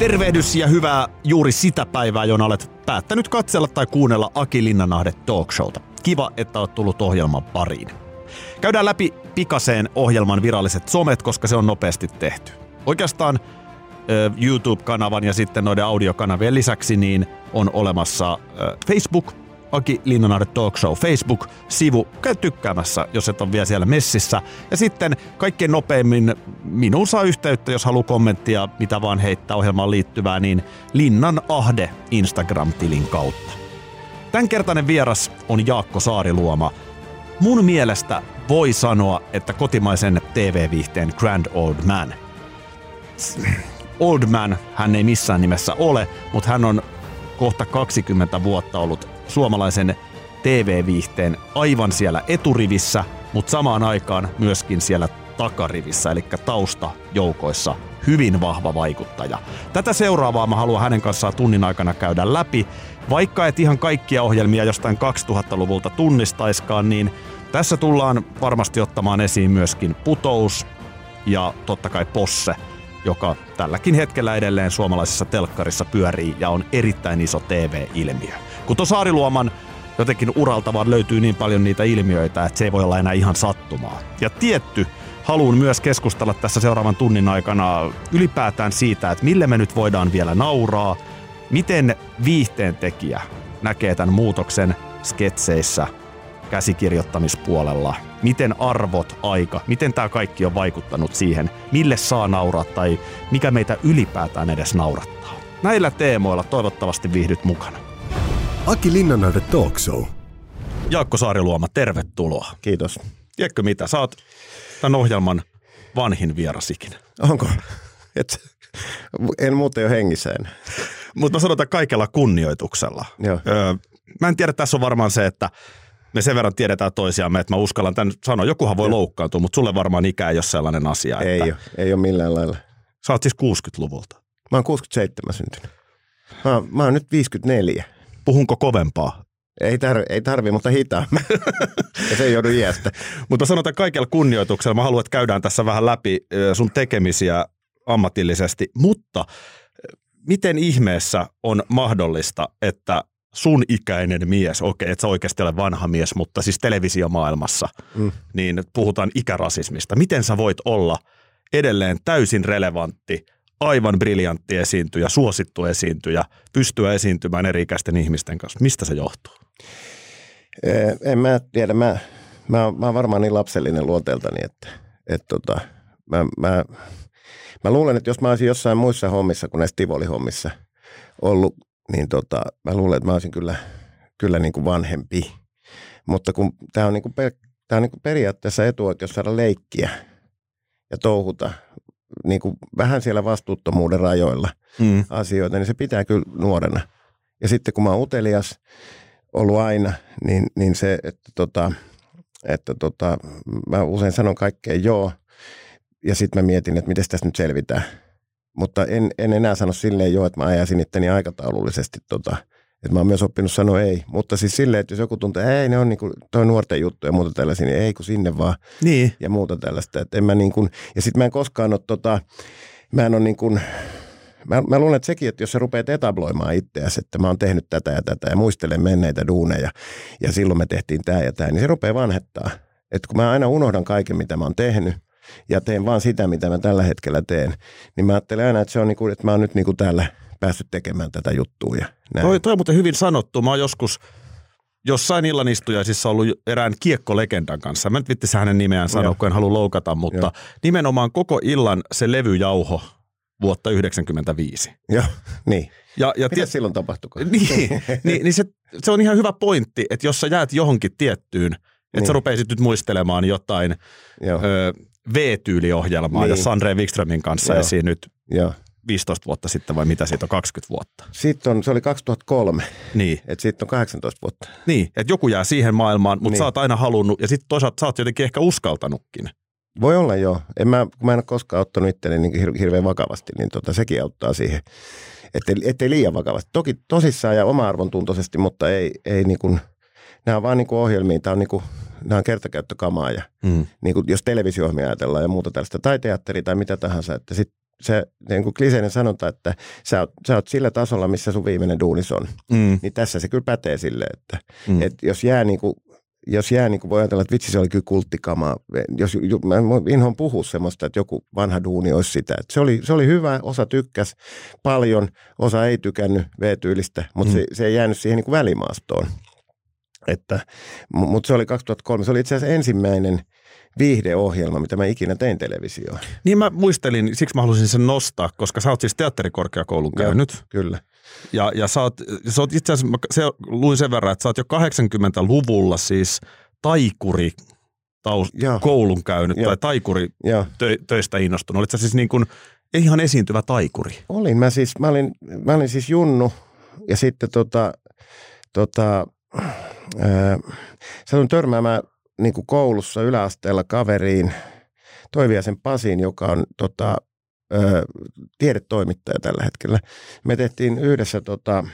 Tervehdys ja hyvää juuri sitä päivää, jona olet päättänyt katsella tai kuunnella Aki Linnanahde Talk Showta. Kiva, että olet tullut ohjelman pariin. Käydään läpi pikaseen ohjelman viralliset somet, koska se on nopeasti tehty. Oikeastaan YouTube-kanavan ja sitten noiden audiokanavien lisäksi niin on olemassa Facebook, Aki Linnanahde Talk Show Facebook-sivu. Käy tykkäämässä, jos et ole vielä siellä messissä. Ja sitten kaikkein nopeimmin minuun saa yhteyttä, jos haluaa kommenttia, mitä vaan heittää ohjelmaan liittyvää, niin Linnan Ahde Instagram-tilin kautta. Tämänkertainen vieras on Jaakko Saariluoma. Mun mielestä voi sanoa, että kotimaisen TV-viihteen Grand Old Man. Old Man hän ei missään nimessä ole, mutta hän on kohta 20 vuotta ollut suomalaisen TV-viihteen aivan siellä eturivissä, mutta samaan aikaan myöskin siellä takarivissä, eli taustajoukoissa hyvin vahva vaikuttaja. Tätä seuraavaa mä haluan hänen kanssaan tunnin aikana käydä läpi. Vaikka et ihan kaikkia ohjelmia jostain 2000-luvulta tunnistaiskaan, niin tässä tullaan varmasti ottamaan esiin myöskin putous ja totta kai posse, joka tälläkin hetkellä edelleen suomalaisessa telkkarissa pyörii ja on erittäin iso TV-ilmiö. Kun tuossa Saariluoman jotenkin uralta vaan löytyy niin paljon niitä ilmiöitä, että se ei voi olla enää ihan sattumaa. Ja tietty, haluan myös keskustella tässä seuraavan tunnin aikana ylipäätään siitä, että mille me nyt voidaan vielä nauraa, miten viihteen tekijä näkee tämän muutoksen sketseissä, käsikirjoittamispuolella, miten arvot, aika, miten tämä kaikki on vaikuttanut siihen, mille saa nauraa tai mikä meitä ylipäätään edes naurattaa. Näillä teemoilla toivottavasti viihdyt mukana. Aki Linnanahde Talk Show. Jaakko Saariluoma, tervetuloa. Kiitos. Tiedätkö mitä, sä oot tämän ohjelman vanhin vierasikin. Onko? Et, en muuten jo hengissä Mutta mä sanotaan kaikella kunnioituksella. Joo. Öö, mä en tiedä, tässä on varmaan se, että me sen verran tiedetään toisiamme, että mä uskallan tämän sanoa. Jokuhan voi loukkaantua, mutta sulle varmaan ikä ei ole sellainen asia. Ei että... ole, ei ole millään lailla. Sä oot siis 60-luvulta. Mä oon 67 syntynyt. Mä, mä oon nyt 54. Puhunko kovempaa? Ei, tar- ei tarvi, mutta hitaammin. ja se ei joudu iästä. mutta sanotaan kaikella kunnioituksella. Mä haluan, että käydään tässä vähän läpi sun tekemisiä ammatillisesti. Mutta miten ihmeessä on mahdollista, että sun ikäinen mies, okei, että sä oikeasti ole vanha mies, mutta siis televisiomaailmassa, mm. niin puhutaan ikärasismista. Miten sä voit olla edelleen täysin relevantti, aivan briljantti esiintyjä, suosittu esiintyjä, pystyä esiintymään eri-ikäisten ihmisten kanssa? Mistä se johtuu? En mä tiedä. Mä, mä, mä oon varmaan niin lapsellinen luonteeltani, että, että tota, mä, mä, mä luulen, että jos mä olisin jossain muissa hommissa kuin näissä Tivoli-hommissa ollut, niin tota, mä luulen, että mä olisin kyllä, kyllä niin kuin vanhempi. Mutta kun tämä on, niin kuin per, tää on niin kuin periaatteessa etuoikeus saada leikkiä ja touhuta niin kuin vähän siellä vastuuttomuuden rajoilla mm. asioita, niin se pitää kyllä nuorena. Ja sitten kun mä oon utelias ollut aina, niin, niin se, että, tota, että tota, mä usein sanon kaikkeen joo, ja sitten mä mietin, että miten tässä nyt selvitään. Mutta en, en enää sano silleen joo, että mä ajaisin itteni aikataulullisesti tota, että mä oon myös oppinut sanoa ei. Mutta siis silleen, että jos joku tuntuu, että ei, ne on niinku toi nuorten juttu ja muuta tällaisia, niin ei kun sinne vaan. Niin. Ja muuta tällaista. Että en mä niin kuin, ja sitten mä en koskaan ole tota, mä en ole niin kuin, mä, mä luulen, että sekin, että jos sä rupeat etabloimaan itseäsi, että mä oon tehnyt tätä ja tätä ja muistelen menneitä duuneja ja silloin me tehtiin tämä ja tämä, niin se rupeaa vanhettaa. Että kun mä aina unohdan kaiken, mitä mä oon tehnyt ja teen vaan sitä, mitä mä tällä hetkellä teen, niin mä ajattelen aina, että se on niin kuin, että mä oon nyt niin kuin täällä – päässyt tekemään tätä juttua. Ja näin. Toi, toi on muuten hyvin sanottu. Mä oon joskus jossain illanistujaisissa ollut erään kiekkolegendan kanssa. Mä nyt vittissä hänen nimeään sanoa, kun en halua loukata, mutta Joo. nimenomaan koko illan se levyjauho vuotta 1995. Joo, niin. Ja, ja Mitä tie- silloin tapahtui? Niin, niin, niin se, se on ihan hyvä pointti, että jos sä jäät johonkin tiettyyn, että niin. sä rupeisit nyt muistelemaan jotain ö, V-tyyliohjelmaa, niin. jos Sandre Wikströmin kanssa Joo. esiin nyt Joo. 15 vuotta sitten vai mitä siitä on 20 vuotta? Sitten on, se oli 2003. Niin. Että sitten on 18 vuotta. Niin, että joku jää siihen maailmaan, mutta niin. sä oot aina halunnut ja sitten toisaalta sä oot jotenkin ehkä uskaltanutkin. Voi olla joo. En mä, kun mä en ole koskaan ottanut itteni niin hir- hirveän vakavasti, niin tota, sekin auttaa siihen, ettei, ettei liian vakavasti. Toki tosissaan ja oma arvon tuntoisesti, mutta ei, ei niin kuin, nämä on vaan niin kuin ohjelmia, tämä on niin kuin, nämä on kertakäyttökamaa ja mm. niin kuin, jos televisio ajatellaan ja muuta tällaista, tai teatteri tai mitä tahansa, että sit se niin kuin kliseinen sanonta, että sä oot, sä oot sillä tasolla, missä sun viimeinen duunis on. Mm. Niin tässä se kyllä pätee silleen, että, Mm. että jos jää niin kuin, jos jää niin kuin voi ajatella, että vitsi se oli kyllä kulttikamaa. Jos, mä inhoan puhua semmoista, että joku vanha duuni olisi sitä. Että se, oli, se oli hyvä, osa tykkäs paljon, osa ei tykännyt V-tyylistä, mutta mm. se, se ei jäänyt siihen niin kuin välimaastoon. Että, mutta se oli 2003, se oli itse asiassa ensimmäinen viihdeohjelma, mitä mä ikinä tein televisioon. Niin mä muistelin, siksi mä halusin sen nostaa, koska sä oot siis teatterikorkeakoulun Joo. käynyt. Kyllä. Ja, ja sä, oot, sä oot itse asiassa, mä se, luin sen verran, että sä oot jo 80-luvulla siis taikuri taus, Joo. koulun käynyt Joo. tai taikuri Joo. tö, töistä innostunut. Olit sä siis niin kuin ihan esiintyvä taikuri? Olin mä siis, mä olin, mä olin siis junnu ja sitten tota, tota, ää, satun törmäämään niin kuin koulussa yläasteella kaveriin Toiviasen Pasin, joka on tota, ää, tiedetoimittaja tällä hetkellä. Me tehtiin yhdessä tota,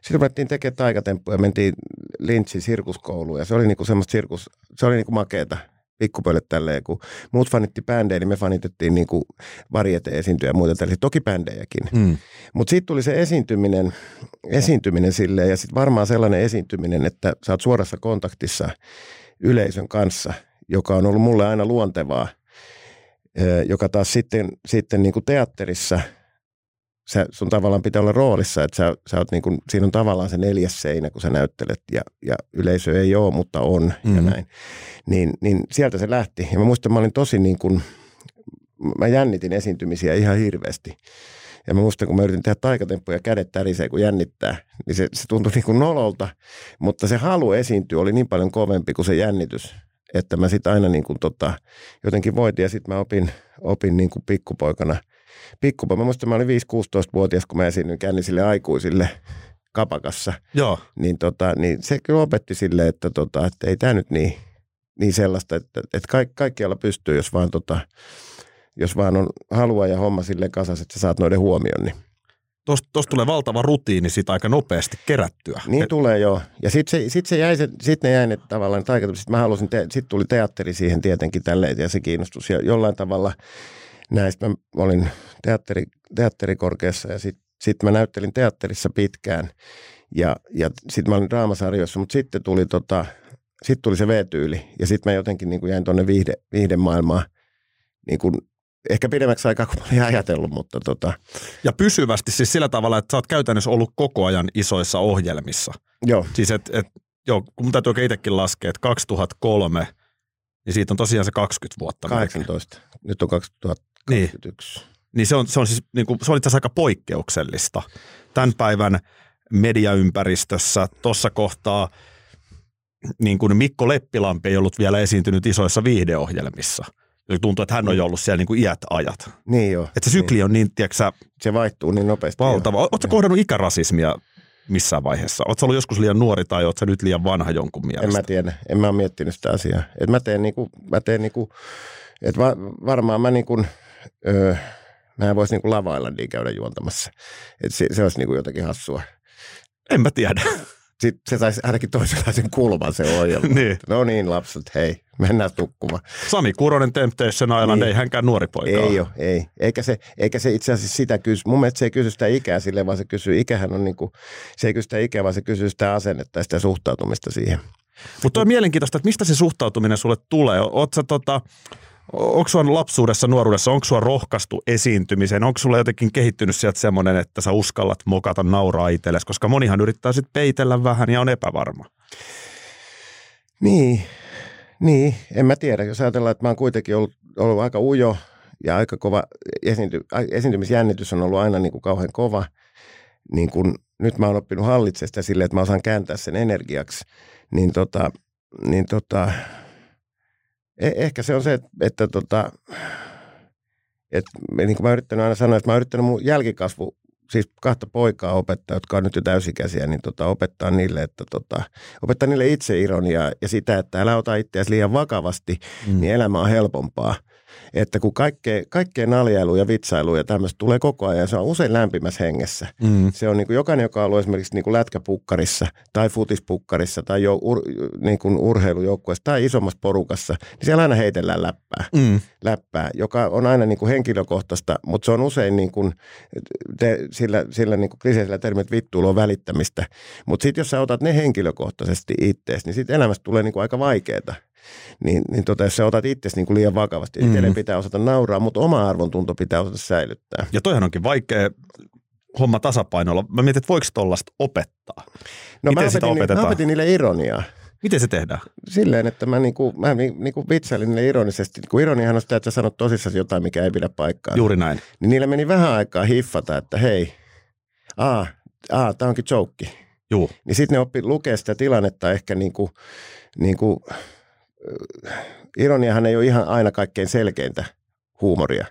sitten ruvettiin tekemään taikatemppuja, mentiin Lynchin sirkuskouluun ja se oli niinku semmoista sirkus, se oli niinku makeeta pikkupölle tälleen, kun muut fanitti bändejä, niin me fanitettiin niinku variete-esiintyjä ja muita tällaisia, toki bändejäkin. Mm. Mutta sitten tuli se esiintyminen, esiintyminen silleen, ja sitten varmaan sellainen esiintyminen, että sä oot suorassa kontaktissa yleisön kanssa, joka on ollut mulle aina luontevaa, joka taas sitten, sitten niin kuin teatterissa, sä, sun tavallaan pitää olla roolissa, että sä, sä oot niin kuin, siinä on tavallaan se neljäs seinä, kun sä näyttelet, ja, ja yleisö ei ole, mutta on, mm-hmm. ja Mhm. näin. Niin, niin sieltä se lähti, ja mä muistan, mä olin tosi niin kuin, mä jännitin esiintymisiä ihan hirveästi. Ja mä muistan, kun mä yritin tehdä taikatemppuja ja kädet tärisee, kun jännittää, niin se, se tuntui niin kuin nololta. Mutta se halu esiintyä oli niin paljon kovempi kuin se jännitys, että mä sitten aina niin kuin tota, jotenkin voitin. Ja sitten mä opin, opin niin kuin pikkupoikana. Pikkupoikana, mä muistan, mä olin 5-16-vuotias, kun mä esiinnyin kännisille aikuisille kapakassa. Joo. Niin, tota, niin se kyllä opetti sille, että, tota, että ei tämä nyt niin, niin sellaista, että, että kaik, kaikkialla pystyy, jos vaan, tota, jos vaan on halua ja homma sille kasas, että sä saat noiden huomion. Niin, Tuosta tosta tulee valtava rutiini siitä aika nopeasti kerättyä. niin Et- tulee joo. Ja sitten se, sit se jäi, se, sit ne jäi ne tavallaan. Sitten mä halusin, te, sitten tuli teatteri siihen tietenkin tälleen ja se kiinnostus. Ja jollain tavalla näistä mä olin teatteri, teatterikorkeassa ja sitten sit mä näyttelin teatterissa pitkään. Ja, ja sitten mä olin draamasarjoissa, mutta sitten tuli, tota, sit tuli se V-tyyli. Ja sitten mä jotenkin niin kuin jäin tuonne viihde, viihdemaailmaan niin kuin, ehkä pidemmäksi aikaa kuin mä olin ajatellut, mutta tota, Ja pysyvästi siis sillä tavalla, että sä oot käytännössä ollut koko ajan isoissa ohjelmissa. joo. Siis et, et, joo, kun mun täytyy oikein itsekin laskea, että 2003, niin siitä on tosiaan se 20 vuotta. melkein. 18. Nyt on 2021. Niin se on, se on siis, niin kuin, se on itse asiassa aika poikkeuksellista. Tämän päivän mediaympäristössä tuossa kohtaa niin kuin Mikko Leppilampi ei ollut vielä esiintynyt isoissa viihdeohjelmissa. Tuntuu, että hän on jo ollut siellä niin kuin iät ajat. Niin joo. Että se sykli on niin, tiedätkö Se vaihtuu niin nopeasti. valtava. Oletko kohdannut ikärasismia missään vaiheessa? Oletko ollut joskus liian nuori tai oletko nyt liian vanha jonkun En mielestä? mä tiedä. En mä ole miettinyt sitä asiaa. Et mä teen niinku, mä teen niinku, et va, varmaan mä niinku, öö, mä en voisi niinku lavailla niin käydä juontamassa. Et se, se olisi niinku jotakin hassua. En mä tiedä. Sitten se saisi ainakin toisenlaisen kulman se ohjelma. niin. No niin lapset, hei, mennään nukkumaan. Sami Kuronen Temptation Island, Niin. ei hänkään nuori poika. Ei ole, ei. Eikä se, eikä se itse asiassa sitä kysy. Mun mielestä se ei kysy sitä ikää sille, vaan se kysyy, ikähän on niinku, se ei kysy sitä ikää, vaan se kysyy sitä asennetta ja sitä suhtautumista siihen. Mutta on mielenkiintoista, että mistä se suhtautuminen sulle tulee? Sä tota, onko sua lapsuudessa, nuoruudessa, onko sua rohkaistu esiintymiseen? Onko sulla jotenkin kehittynyt sieltä semmoinen, että sä uskallat mokata, nauraa itsellesi? Koska monihan yrittää sitten peitellä vähän ja on epävarma. Niin, niin, en mä tiedä. Jos ajatellaan, että mä oon kuitenkin ollut, ollut aika ujo ja aika kova esiinty, esiintymisjännitys on ollut aina niin kuin kauhean kova, niin kun nyt mä oon oppinut hallitsemaan sitä silleen, että mä osaan kääntää sen energiaksi, niin tota, niin tota eh- ehkä se on se, että, että tota, että niin kuin mä yrittänyt aina sanoa, että mä yrittänyt mun jälkikasvu, siis kahta poikaa opettaa, jotka on nyt jo täysikäisiä, niin tota, opettaa niille, että tota, opettaa niille itseironiaa ja sitä, että älä ota itseäsi liian vakavasti, mm. niin elämä on helpompaa. Että kun kaikkea, kaikkea naljailu ja vitsailu ja tämmöistä tulee koko ajan, se on usein lämpimässä hengessä. Mm. Se on niin kuin jokainen, joka on ollut esimerkiksi niin kuin lätkäpukkarissa tai futispukkarissa tai jo, ur, niin kuin urheilujoukkueessa tai isommassa porukassa, niin siellä aina heitellään läppää, Mm. läppää joka on aina niin kuin henkilökohtaista, mutta se on usein niin kuin, te, sillä, sillä niin kuin kliseisellä termillä, että vittuilu on välittämistä. Mutta sitten jos sä otat ne henkilökohtaisesti ittees, niin sitten elämästä tulee niin kuin aika vaikeaa. Niin, niin tota, jos sä otat itsesi niin kuin liian vakavasti, Mhm. mm-hmm. pitää osata nauraa, mutta oma arvontunto pitää osata säilyttää. Ja toihan onkin vaikea homma tasapainolla. Mä mietin, että voiko tollaista opettaa? No Miten mä sitä opetin, opetetaan? mä opetin niille ironiaa. Miten se tehdään? Silleen, että mä, niinku, mä ni- niinku vitsailin niille ironisesti. Kun ironiahan on sitä, että sä sanot tosissasi jotain, mikä ei pidä paikkaa. Juuri näin. Niin niillä meni vähän aikaa hiffata, että hei, aa, aa tää onkin joke. Juu. Niin sitten ne oppi lukea sitä tilannetta ehkä niinku, niinku, ironiahan ei ole ihan aina kaikkein selkeintä huumoria.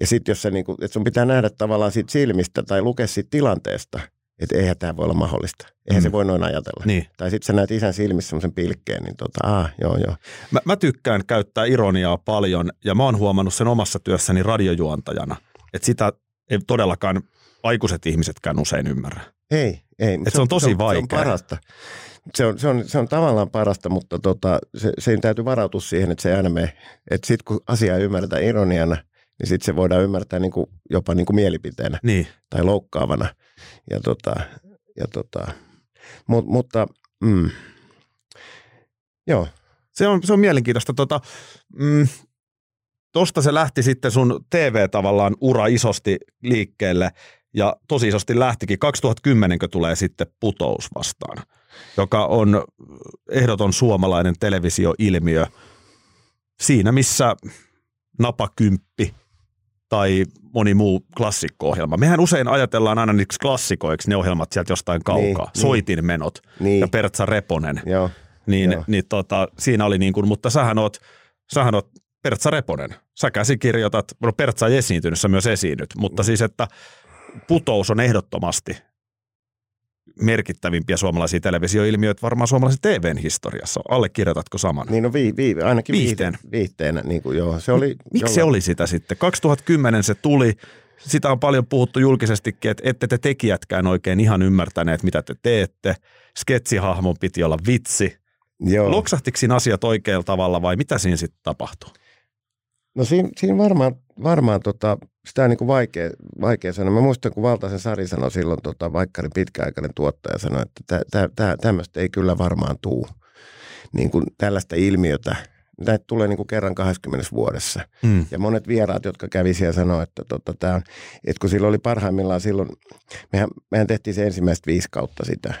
Ja sitten jos sä niinku, että sun pitää nähdä tavallaan siitä silmistä tai lukea siitä tilanteesta, että eihän tämä voi olla mahdollista. Eihän Mm. se voi noin ajatella. Niin. Tai sitten sä näet isän silmissä semmoisen pilkkeen, niin tota, aa, joo, joo. Mä, mä tykkään käyttää ironiaa paljon ja mä oon huomannut sen omassa työssäni radiojuontajana, että sitä ei todellakaan aikuiset ihmisetkään usein ymmärrä. Ei, ei. Et se on tosi se on, se vaikea. on parasta. Se on, se, on, se on tavallaan parasta, mutta tota, se, siinä täytyy varautua siihen, että se ei aina mene. Että sitten kun asiaa ymmärretään ironiana, niin sitten se voidaan ymmärtää niin kuin, jopa niin kuin mielipiteenä Niin. tai loukkaavana. Ja tota, ja tota, mut, mutta mm, joo, Se on, se on mielenkiintoista. Tota, mm, tosta se lähti sitten sun TV-tavallaan ura isosti liikkeelle ja tosi isosti lähtikin. 2010 tulee sitten putous vastaan, joka on ehdoton suomalainen televisioilmiö. Siinä missä napakymppi tai moni muu klassikko-ohjelma. Mehän usein ajatellaan aina niiksi klassikoiksi ne ohjelmat sieltä jostain kaukaa. Niin, Niin, niin. Soitinmenot niin, ja Pertsa Reponen joo, niin, Joo. niin tota, siinä oli niin kuin, mutta sähän oot, sähän oot Pertsa Reponen. Sä käsikirjoitat, no Pertsa ei esiintynyt, sä myös esiinnyt, mutta siis, että putous on ehdottomasti merkittävimpiä suomalaisia televisioilmiöitä varmaan suomalaisen TVn historiassa. Allekirjoitatko saman? niin no vii, vii, ainakin Viihteen. viihteen. viihteenä, niin kuin joo. Se oli, Miksi se oli sitä sitten? 2010 se tuli, sitä on paljon puhuttu julkisestikin, että ette te tekijätkään oikein ihan ymmärtäneet, mitä te teette. Sketsihahmon piti olla vitsi. Joo. Loksahtiko siinä asiat oikealla tavalla vai mitä siinä sitten tapahtui? No siinä, siinä varmaan, varmaan tota, sitä on niin kuin vaikea, vaikea sanoa. Mä muistan, kun Valtaisen Sari sanoi silloin, tota, Vaikkarin pitkäaikainen tuottaja sanoi, että tä, tä, tä, tämmöistä ei kyllä varmaan tuu. Niin kuin tällaista ilmiötä. Näitä tulee niin kuin kerran 20 vuodessa. Mm. Ja monet vieraat, jotka kävi siellä, sanoi, että, tota, tää on, että kun silloin oli parhaimmillaan silloin, mehän, mehän tehtiin se ensimmäistä viisi kautta sitä.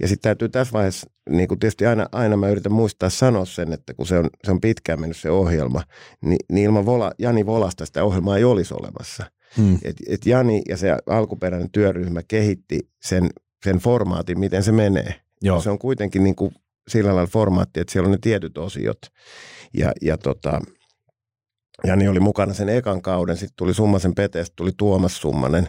Ja sitten täytyy tässä vaiheessa, niin kuin tietysti aina, aina mä yritän muistaa sanoa sen, että kun se on, se on pitkään mennyt se ohjelma, niin, niin ilman Vola, Jani Volasta sitä ohjelmaa ei olisi olemassa. Mm. Et, et Jani ja se alkuperäinen työryhmä kehitti sen, sen formaatin, miten se menee. Joo. Se on kuitenkin niin kuin sillä lailla formaatti, että siellä on ne tietyt osiot. Ja, ja tota, Jani oli mukana sen ekan kauden, sitten tuli Summasen Pete, sitten tuli Tuomas Summanen,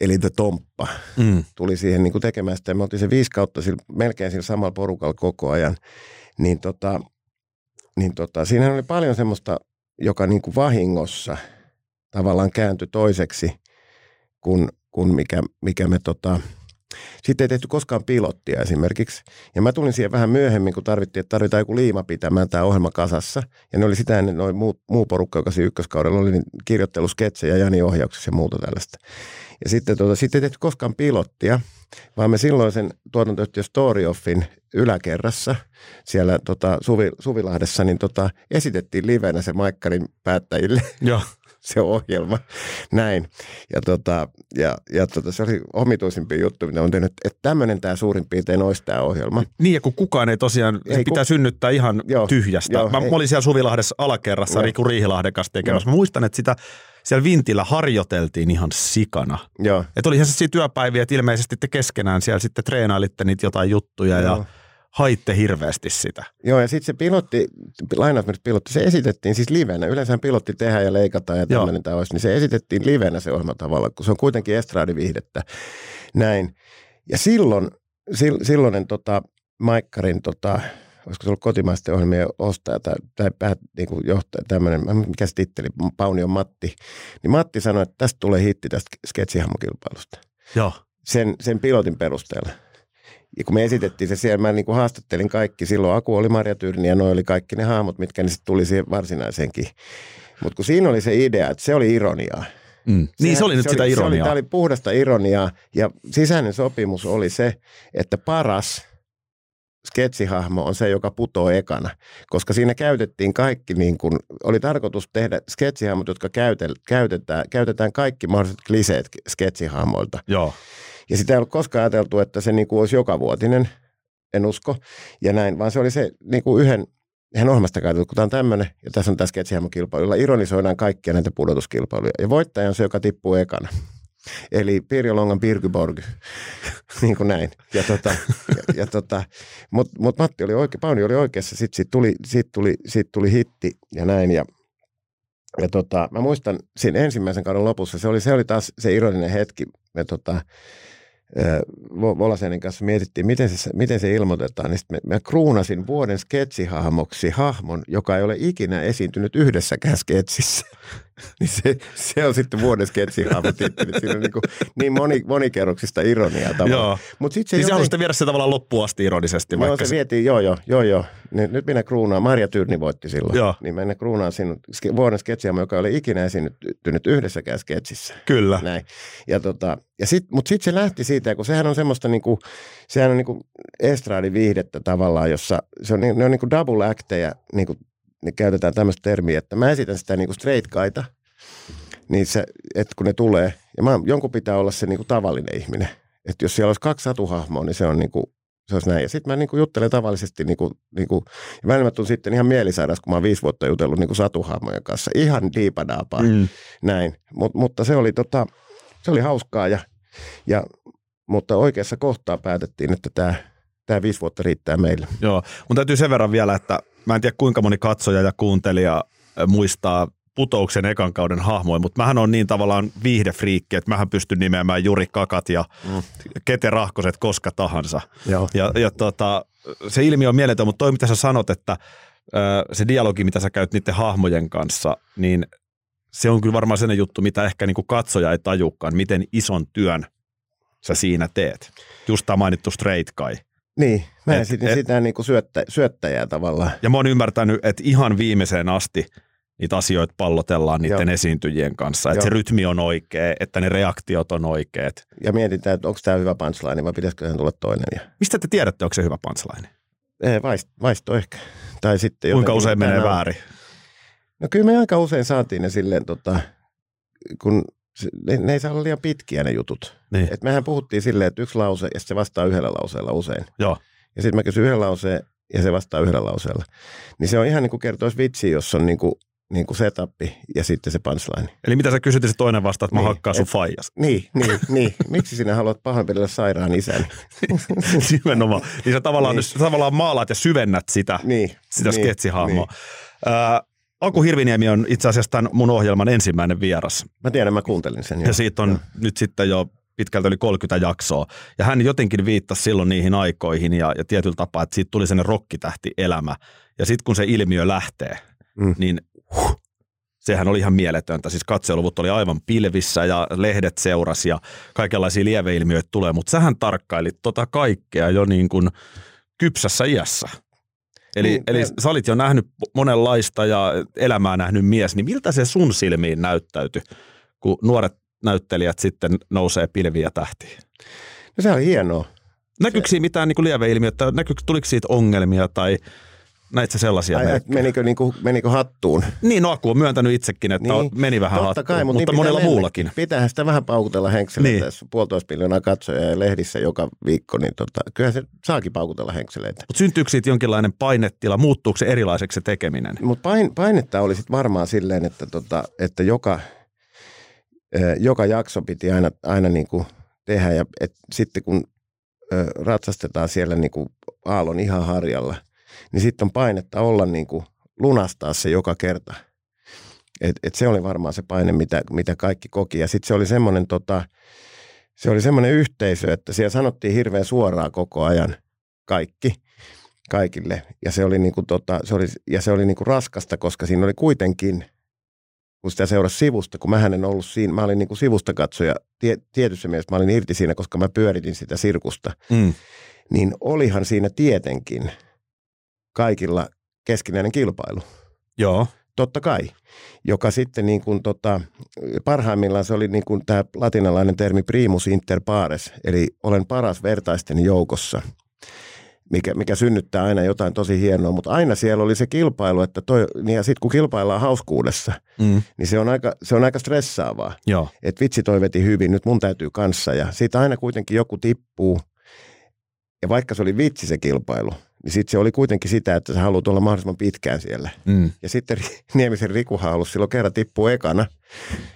eli The Tomppa, Mm. tuli siihen niin kuin tekemään sitä. Me oltiin se viisi kautta sillä, melkein sillä samalla porukalla koko ajan. Niin, tota, niin tota, siinä oli paljon semmoista, joka niin kuin vahingossa tavallaan kääntyi toiseksi, kun, kun mikä, mikä me tota, sitten ei tehty koskaan pilottia esimerkiksi. Ja mä tulin siihen vähän myöhemmin, kun tarvittiin, että tarvitaan joku liima pitämään tämä ohjelma kasassa. Ja ne oli sitä ennen noin muu, muu porukka, joka siinä ykköskaudella oli niin kirjoittelusketsejä, Jani ohjauksessa ja muuta tällaista. Ja sitten, tota, sitten ei tehty koskaan pilottia, vaan me silloisen tuotantoyhtiö Story Offin yläkerrassa siellä tota, Suvi, Suvilahdessa, niin tota, esitettiin livenä se Maikkarin päättäjille Joo. Se ohjelma. Näin. Ja, tota, ja, ja tota, se oli omituisimpia juttu, mitä on tehnyt, että tämmöinen tämä suurin piirtein olisi tämä ohjelma. Niin, ja kun kukaan ei tosiaan, ei, pitää ku- synnyttää ihan Joo, tyhjästä. joo, mä, ei. mä olin siellä Suvilahdessa alakerrassa Joo. Riku Riihilahden kanssa tekemässä. Mä muistan, että sitä siellä Vintillä harjoiteltiin ihan sikana. Joo. Että oli ihan sellaisia työpäiviä, että ilmeisesti te keskenään siellä sitten treenailitte niitä jotain juttuja Joo. ja haitte hirveästi sitä. Joo, ja sitten se pilotti, lainausmerkiksi pilotti, se esitettiin siis livenä. Yleensä pilotti tehdään ja leikataan ja tämmöinen tämä olisi, niin se esitettiin livenä se ohjelma tavalla, kun se on kuitenkin estraadiviihdettä. Näin. Ja silloin, sil, silloinen tota, Maikkarin tota, olisiko se ollut kotimaisten ohjelmien ostaja tai, tai päät, niin kuin johtaja, tämmöinen, mikä se titteli, Paunion Matti. Niin Matti sanoi, että tästä tulee hitti tästä sketsihahmokilpailusta. Joo. Sen, sen pilotin perusteella. Ja kun me esitettiin se siellä, mä niin kuin haastattelin kaikki. Silloin Aku oli Marja Tyrni ja noi oli kaikki ne hahmot, mitkä niin sitten tuli siihen varsinaiseenkin. Mutta kun siinä oli se idea, että se oli ironiaa. Mm. Niin se oli nyt se sitä oli, ironiaa. Se oli, tämä oli puhdasta ironiaa ja sisäinen sopimus oli se, että paras sketsihahmo on se, joka putoo ekana, koska siinä käytettiin kaikki, niin kuin, oli tarkoitus tehdä sketsihahmot, jotka käytetään, käytetään, käytetään kaikki mahdolliset kliseet sketsihahmoilta. Joo. Ja sitä ei ollut koskaan ajateltu, että se niin kuin olisi jokavuotinen, en usko, ja näin, vaan se oli se niin kuin yhden, ihan ohjelmasta käytetty, kun tämä on tämmöinen, ja tässä on sketsihahmokilpailu, jolla ironisoidaan kaikkia näitä pudotuskilpailuja. Ja voittaja on se, joka tippuu ekana. Eli Pirjo Longan Pirkyborg, niin kuin näin. Ja tota, ja, ja tota, Mutta mut Matti oli oikein, Pauni oli oikeassa, sitten siitä tuli, siitä tuli, siitä tuli hitti ja näin. Ja, ja tota, mä muistan siinä ensimmäisen kauden lopussa, se oli, se oli taas se ironinen hetki. Me tota, Volasenin kanssa mietittiin, miten se, miten se ilmoitetaan. Niin mä, mä kruunasin vuoden sketsihahmoksi hahmon, joka ei ole ikinä esiintynyt yhdessäkään sketsissä. niin se, se on sitten vuoden sketsihahmo titteli. Siinä on niin, kuin, niin moni, monikerroksista ironiaa tavallaan. Mutta sitten se, niin joten... se sitten viedä se tavallaan loppuun asti ironisesti. Joo, se, se vietiin, joo joo, joo joo. Nyt, nyt minä kruunaan, Marja Tyrni voitti silloin. Joo. Niin minä kruunaan sinun vuoden sketsihahmo, joka ole ikinä esiintynyt yhdessäkään sketsissä. Kyllä. Näin. Ja tota, ja sit, mutta sitten se lähti siitä, kun sehän on semmoista niinku, sehän on niinku estraadiviihdettä tavallaan, jossa se on, ne on niinku double acteja, niinku, niin käytetään tämmöistä termiä, että mä esitän sitä niinku straight kaita, niin se, että kun ne tulee, ja mä, jonkun pitää olla se niinku tavallinen ihminen. Että jos siellä olisi kaksi satuhahmoa, niin se on niinku, se olisi näin. Ja sitten mä niinku juttelen tavallisesti, niinku, niinku, ja välillä mä sitten ihan mielisairas, kun mä oon viisi vuotta jutellut niinku satuhahmojen kanssa. Ihan diipadaapaa, mm. näin. Mut, mutta se oli tota, se oli hauskaa, ja, ja, mutta oikeassa kohtaa päätettiin, että tämä tämä viisi vuotta riittää meille. Joo, mutta täytyy sen verran vielä, että mä en tiedä kuinka moni katsoja ja kuuntelija muistaa putouksen ekan kauden hahmoja, mutta mähän on niin tavallaan viihdefriikki, että mähän pystyn nimeämään Juri Kakat ja mm. Kete Rahkoset koska tahansa. Joo. Ja, ja tota, se ilmiö on mieletön, mutta toi mitä sä sanot, että se dialogi, mitä sä käyt niiden hahmojen kanssa, niin se on kyllä varmaan sellainen juttu, mitä ehkä niin kuin katsoja ei tajukaan, miten ison työn sä siinä teet. Just tämä mainittu straight guy. Niin, mä et, esitin et, sitä niin kuin syöttä, syöttäjää tavallaan. Ja mä oon ymmärtänyt, että ihan viimeiseen asti niitä asioita pallotellaan niiden Joo. esiintyjien kanssa. Että se rytmi on oikea, että ne reaktiot on oikeat. Ja mietitään, että onko tämä hyvä punchline vai pitäisikö sen tulla toinen. Ja... Mistä te tiedätte, onko se hyvä punchline? Ei, vaist, vaisto ehkä. Tai sitten Kuinka usein menee väärin? No kyllä me aika usein saatiin ne silleen, tota, kun ne, ne ei saa olla liian pitkiä ne jutut. Niin. Et mehän puhuttiin silleen, että yksi lause ja se vastaa yhdellä lauseella usein. Joo. Ja sitten mä kysyn yhden lauseen ja se vastaa yhdellä lauseella. Niin se on ihan niin kuin kertoisi vitsi, jos on niin kuin, niin kuin setappi ja sitten se punchline. Eli mitä sä kysyt, se toinen vastaa, että niin, mä hakkaan sun et, faijas. Niin, niin, niin. Miksi sinä haluat pahoinpidellä sairaan isän? Nimenomaan. Niin sä tavallaan, niin. Sä tavallaan maalaat ja syvennät sitä, niin, sitä niin, sketsihahmoa. Niin. Äh, Aku Hirviniemi on itse asiassa tämän mun ohjelman ensimmäinen vieras. Mä tiedän, mä kuuntelin sen. Jo. Ja siitä on ja. nyt sitten jo pitkältä yli 30 jaksoa. Ja hän jotenkin viittasi silloin niihin aikoihin ja, ja tietyllä tapaa, että siitä tuli sellainen rokkitähti elämä. Ja sitten kun se ilmiö lähtee, mm. niin huh, sehän oli ihan mieletöntä. Siis katseluvut oli aivan pilvissä ja lehdet seurasi ja kaikenlaisia lieveilmiöitä tulee. Mutta sähän tarkkailit tota kaikkea jo niin kuin kypsässä iässä. Eli, niin, eli sä olit jo nähnyt monenlaista ja elämää nähnyt mies, niin miltä se sun silmiin näyttäytyi, kun nuoret näyttelijät sitten nousee pilviä tähtiin? No se oli hienoa. Näkyykö siinä mitään niin lieveilmiötä? Näkyykö, tuliko siitä ongelmia tai näit sä sellaisia Ai, menikö, niin kuin, menikö hattuun? Niin, no Aku on myöntänyt itsekin, että niin. meni vähän Totta hattuun, kai, mutta, mutta niin monella mennä. muullakin. Pitäähän sitä vähän paukutella henkseleitä. Niin. Puolitoista miljoonaa katsoja ja lehdissä joka viikko, niin tota, kyllähän se saakin paukutella henkseleitä. Mutta syntyykö siitä jonkinlainen painetila? Muuttuuko se erilaiseksi se tekeminen? Mutta pain, painetta oli sitten varmaan silleen, että, tota, että joka, joka jakso piti aina, aina niin kuin tehdä. Ja et sitten kun ratsastetaan siellä niin kuin aallon ihan harjalla – niin sitten on painetta olla niin kuin lunastaa se joka kerta. Et, et se oli varmaan se paine, mitä, mitä kaikki koki. Ja sitten se oli semmoinen tota, se oli semmoinen yhteisö, että siellä sanottiin hirveän suoraan koko ajan kaikki. kaikille. Ja se oli, niin kuin tota, se oli, ja se oli niin kuin raskasta, koska siinä oli kuitenkin, kun sitä seurasi sivusta, kun mä en ollut siinä, mä olin niin kuin sivusta katsoja, tie, tietyssä mielessä mä olin irti siinä, koska mä pyöritin sitä sirkusta, Mm. niin olihan siinä tietenkin kaikilla keskinäinen kilpailu. Joo. Totta kai, joka sitten niin kuin tota, parhaimmillaan se oli niin kuin tämä latinalainen termi primus inter pares, eli olen paras vertaisten joukossa, mikä, mikä synnyttää aina jotain tosi hienoa, mutta aina siellä oli se kilpailu, että toi, niin ja sitten kun kilpaillaan hauskuudessa, Mm. niin se on aika, se on aika stressaavaa, Joo. että vitsi toi veti hyvin, nyt mun täytyy kanssa ja siitä aina kuitenkin joku tippuu ja vaikka se oli vitsi se kilpailu, niin sitten se oli kuitenkin sitä, että sä haluat olla mahdollisimman pitkään siellä. Mm. Ja sitten Niemisen Rikuhan halusi silloin kerran tippua ekana,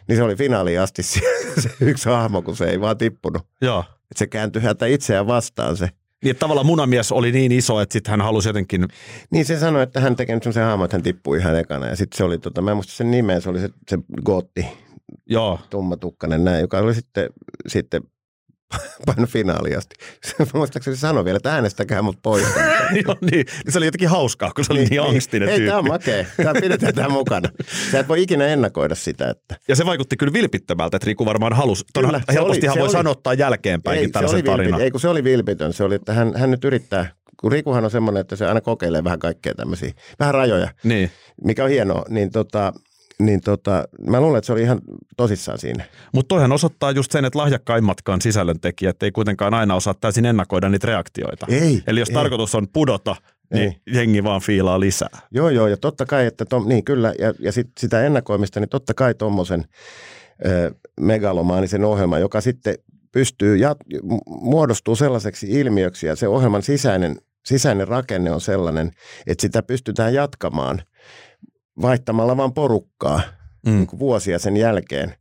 niin se oli finaaliin asti se, se yksi hahmo, kun se ei vaan tippunut. Joo. Et se kääntyi häntä itseään vastaan se. Niin, että tavallaan munamies oli niin iso, että sitten hän halusi jotenkin, Niin se sanoi, että hän teki nyt semmoisen hahmon, että hän tippui ihan ekana. Ja sitten se oli, tota, mä en muista sen nimeä, se oli se, se Gootti, joo, tummatukkainen näin, joka oli sitten, sitten paino finaaliin asti. Se muistaakseni sanoi vielä, että äänestäkää mut pois. joo niin, se oli jotenkin hauskaa, kun se oli niin, angstinen Hei, tyyppi. tämä on makea. Tämä pidetään tämä mukana. Sä et voi ikinä ennakoida sitä, että Ja se vaikutti kyllä vilpittömältä, että Riku varmaan halusi. Kyllä, se helpostihan oli- se voi oli- sanottaa jälkeenpäinkin ei, se tällaisen tarinan. Ei, kun se oli vilpitön. Se oli, että hän, hän nyt yrittää, kun Rikuhan on semmoinen, että se aina kokeilee vähän kaikkea tämmöisiä, vähän rajoja, Niin. mikä on hienoa, niin tota, niin tota, mä luulen, että se oli ihan tosissaan siinä. Mutta toihan osoittaa just sen, että lahjakkaimmatkaan sisällöntekijät ei kuitenkaan aina osaa täysin ennakoida niitä reaktioita. Ei, Eli jos ei. tarkoitus on pudota, niin jengi vaan fiilaa lisää. Joo, joo, ja totta kai, että tom, niin kyllä, ja, ja sit sitä ennakoimista, niin totta kai tuommoisen megalomaanisen ohjelman, joka sitten pystyy, mu- muodostuu sellaiseksi ilmiöksi, ja se ohjelman sisäinen, sisäinen rakenne on sellainen, että sitä pystytään jatkamaan vaihtamalla vaan porukkaa Mm. niin kuin vuosia sen jälkeen,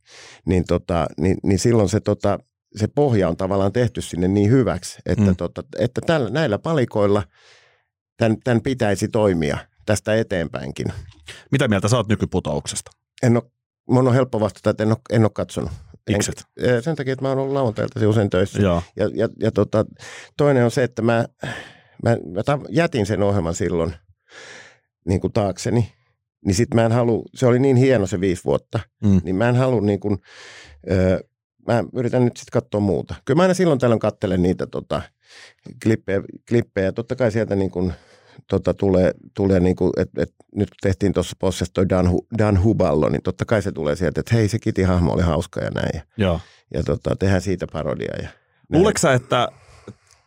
niin, tota, niin, niin silloin se, tota, se pohja on tavallaan tehty sinne niin hyväksi, että, Mm. tota, että tällä, näillä palikoilla tämän, tämän pitäisi toimia tästä eteenpäinkin. Mitä mieltä oot nykyputouksesta? En ole, mun on helppo vastata, että en ole, en ole katsonut. En- Sen takia, että mä oon ollut lauantailta usein töissä. Joo. Ja, ja, ja tota, toinen on se, että mä, mä, mä jätin sen ohjelman silloin niin kuin taakseni. Niin sit mä en halua, se oli niin hieno se viisi vuotta, Mm. niin mä en halua niin kuin, ö, mä yritän nyt sitten katsoa muuta. Kyllä mä aina silloin tällöin kattelen niitä tota, klippejä, klippejä. Totta kai sieltä niin kuin, tota, tulee, tulee niin kuin, että et, nyt kun tehtiin tuossa Possessa toi Dan, Hu- Dan Huballo, niin totta kai se tulee sieltä, että hei se Kiti-hahmo oli hauska ja näin. Ja, Joo. ja tota, tehdään siitä parodiaa. Ja. Luuleeko sä, että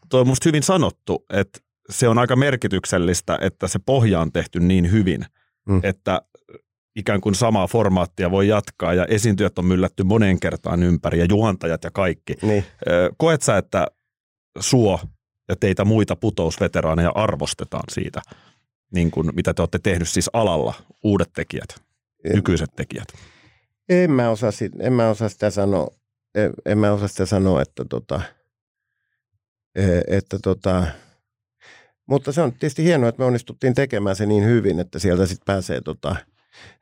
toi on musta hyvin sanottu, että se on aika merkityksellistä, että se pohja on tehty niin hyvin, Mm. että ikään kuin samaa formaattia voi jatkaa ja esiintyjät on myllätty moneen kertaan ympäri ja juontajat ja kaikki. Niin. Koet sä, että suo ja teitä muita putousveteraaneja arvostetaan siitä, niin kuin mitä te olette tehnyt siis alalla, uudet tekijät, En- nykyiset tekijät? En mä osaa, sit, en mä osaa sitä sanoa, en, en mä osaa sitä sanoa, että tota, eh, että tota, mutta se on tietysti hienoa, että me onnistuttiin tekemään se niin hyvin, että sieltä sitten pääsee tota,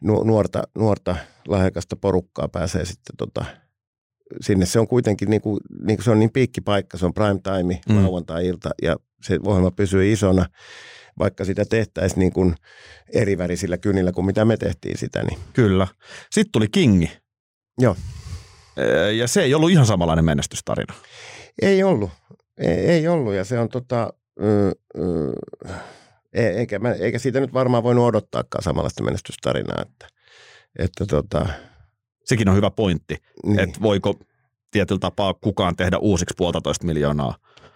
nu- nuorta, nuorta lahjakasta porukkaa pääsee sitten tota, sinne. Se on kuitenkin niin kuin, niin kuin se on niin piikkipaikka, se on prime time, Mm. lauantai-ilta ja se ohjelma pysyy isona, vaikka sitä tehtäisiin niin kuin eri värisillä kynillä kuin mitä me tehtiin sitä. Niin. Kyllä. Sitten tuli Kingi. Joo. Ja se ei ollut ihan samanlainen menestystarina. Ei ollut. Ei, ei ollut ja se on tota, e- eikä, mä, eikä siitä nyt varmaan voinut odottaakaan samanlaista menestystarinaa. Että, että tota, Sekin on hyvä pointti, niin. että voiko tietyllä tapaa kukaan tehdä uusiksi puolitoista miljoonaa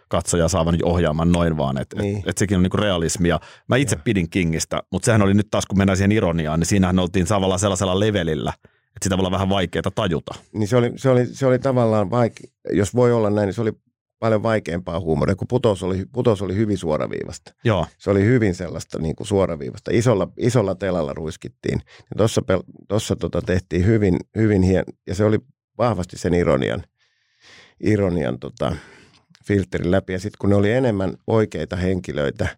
katsojaa saavan ohjaaman noin vaan, että Niin. et, et sekin on niinku realismia. Mä itse pidin Kingistä, mutta sehän oli nyt taas, kun mennään siihen ironiaan, niin siinähän oltiin tavallaan sellaisella levelillä, että sitä voi olla vähän vaikeaa tajuta. niin se, oli, se, oli, se oli tavallaan vaike, jos voi olla näin, niin se oli paljon vaikeampaa huumoria, kun putous oli, putous oli hyvin suoraviivasta. Joo, Se oli hyvin sellaista niin kuin suoraviivasta. Isolla, isolla telalla ruiskittiin. Tuossa tossa tota tehtiin hyvin, hyvin hien, ja se oli vahvasti sen ironian, ironian tota, filterin läpi. Ja sitten kun ne oli enemmän oikeita henkilöitä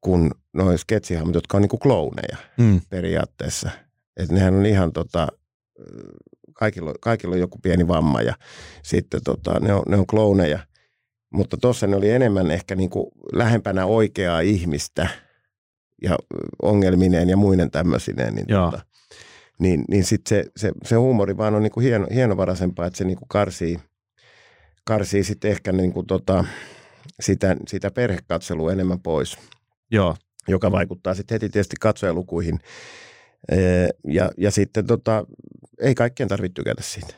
kuin noin sketsihahmot, jotka on niin kuin klouneja mm. periaatteessa. Että nehän on ihan tota, kaikilla, kaikilla on joku pieni vamma ja sitten tota, ne, on, ne on klouneja. Mutta tuossa ne oli enemmän ehkä niin kuin lähempänä oikeaa ihmistä ja ongelmineen ja muinen tämmöisineen. Niin, Joo. tota, niin, niin sitten se, se, se, huumori vaan on niin kuin hieno, hienovaraisempaa, että se niin kuin karsii, karsii sitten ehkä niin kuin tota, sitä, sitä perhekatselua enemmän pois, Joo. joka vaikuttaa sitten heti tietysti katsojalukuihin. Ja, ja sitten tota, ei kaikkien tarvitse tykätä siitä.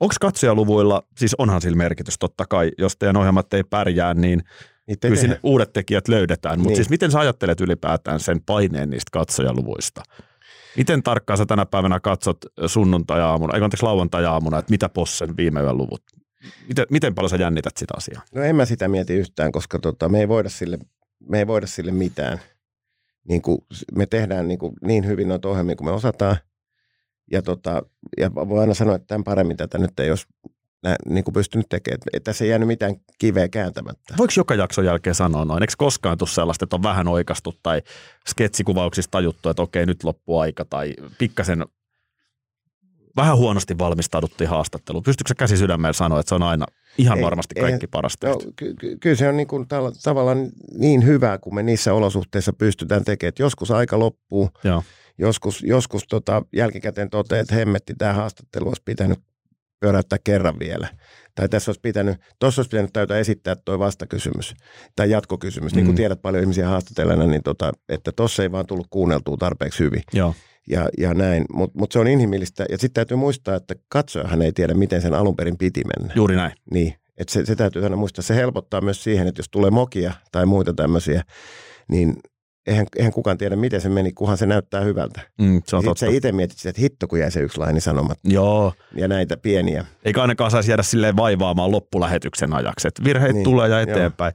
Onko katsojaluvuilla, siis onhan sillä merkitys totta kai, jos teidän ohjelmat ei pärjää, niin Niitä kyllä sinne uudet tekijät löydetään. Mutta Niin. siis miten sä ajattelet ylipäätään sen paineen niistä katsojaluvuista? Miten tarkkaan sä tänä päivänä katsot sunnuntai-aamuna, ei anteeksi lauantai-aamuna, että mitä Possen viime yön luvut? Miten, miten paljon sä jännität sitä asiaa? No en mä sitä mieti yhtään, koska tota, me, ei voida sille, me ei voida sille mitään. Niin kuin me tehdään niin, kuin niin hyvin noita ohjelmia kuin me osataan. Ja, tota, ja voi aina sanoa, että tämän paremmin tätä nyt ei olisi nä, niin kuin pystynyt tekemään. Että tässä ei jäänyt mitään kiveä kääntämättä. Voiko joka jakson jälkeen sanoa noin? Eikö koskaan tule sellaista, että on vähän oikastu tai sketsikuvauksista tajuttu, että okei, nyt loppuu aika tai pikkasen vähän huonosti valmistauduttiin haastatteluun. Pystytkö sä käsi sydämellä sanoa, että se on aina ihan Ei, varmasti kaikki parasta? No, ky- ky- kyllä se on niin kuin tala- tavallaan niin hyvä, kun me niissä olosuhteissa pystytään tekemään. Että joskus aika loppuu, Joo. Joskus, joskus tota, jälkikäteen toteaa, että hemmetti, tämä haastattelu olisi pitänyt pyöräyttää kerran vielä. Tai tässä olisi pitänyt, tuossa olisi pitänyt täytä esittää tuo vastakysymys tai jatkokysymys. Niin kuin Mm. tiedät paljon ihmisiä haastatellena, niin tota, että tuossa ei vaan tullut kuunneltua tarpeeksi hyvin Joo. ja, ja näin. Mutta mut se on inhimillistä. Ja sitten täytyy muistaa, että katsojahan ei tiedä, miten sen alun perin piti mennä. Juuri näin. Niin, että se, se täytyy aina muistaa. Se helpottaa myös siihen, että jos tulee mokia tai muita tämmöisiä, niin eihän, eihän kukaan tiedä, miten se meni, kunhan se näyttää hyvältä. Mm, se on totta. sä itse mietit sitä, että hitto, kun jäi se yksi laini sanomatta. Joo. Ja näitä pieniä. Eikä ainakaan saisi jäädä silleen vaivaamaan loppulähetyksen ajaksi. Että virheet niin, tulee ja eteenpäin.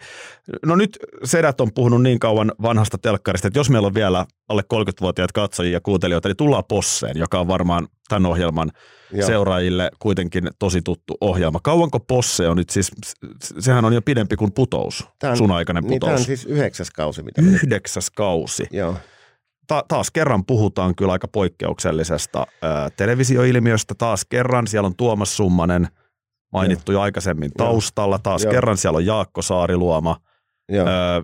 No nyt sedät on puhunut niin kauan vanhasta telkkarista, että jos meillä on vielä alle 30-vuotiaat katsojia ja kuuntelijoita, niin tullaan Posseen, joka on varmaan tämän ohjelman Joo. seuraajille kuitenkin tosi tuttu ohjelma. Kauanko Posse on nyt siis, sehän on jo pidempi kuin putous, Tää on- sun aikainen Niin tämä putous. on siis yhdeksäs kausi, mitä Yhdeksäs kausi. Joo. Ta- taas kerran puhutaan kyllä aika poikkeuksellisesta ää, televisioilmiöstä. Taas kerran siellä on Tuomas Summanen, mainittu jo aikaisemmin Joo. taustalla. Taas Joo. kerran siellä on Jaakko Saariluoma, Joo. ää,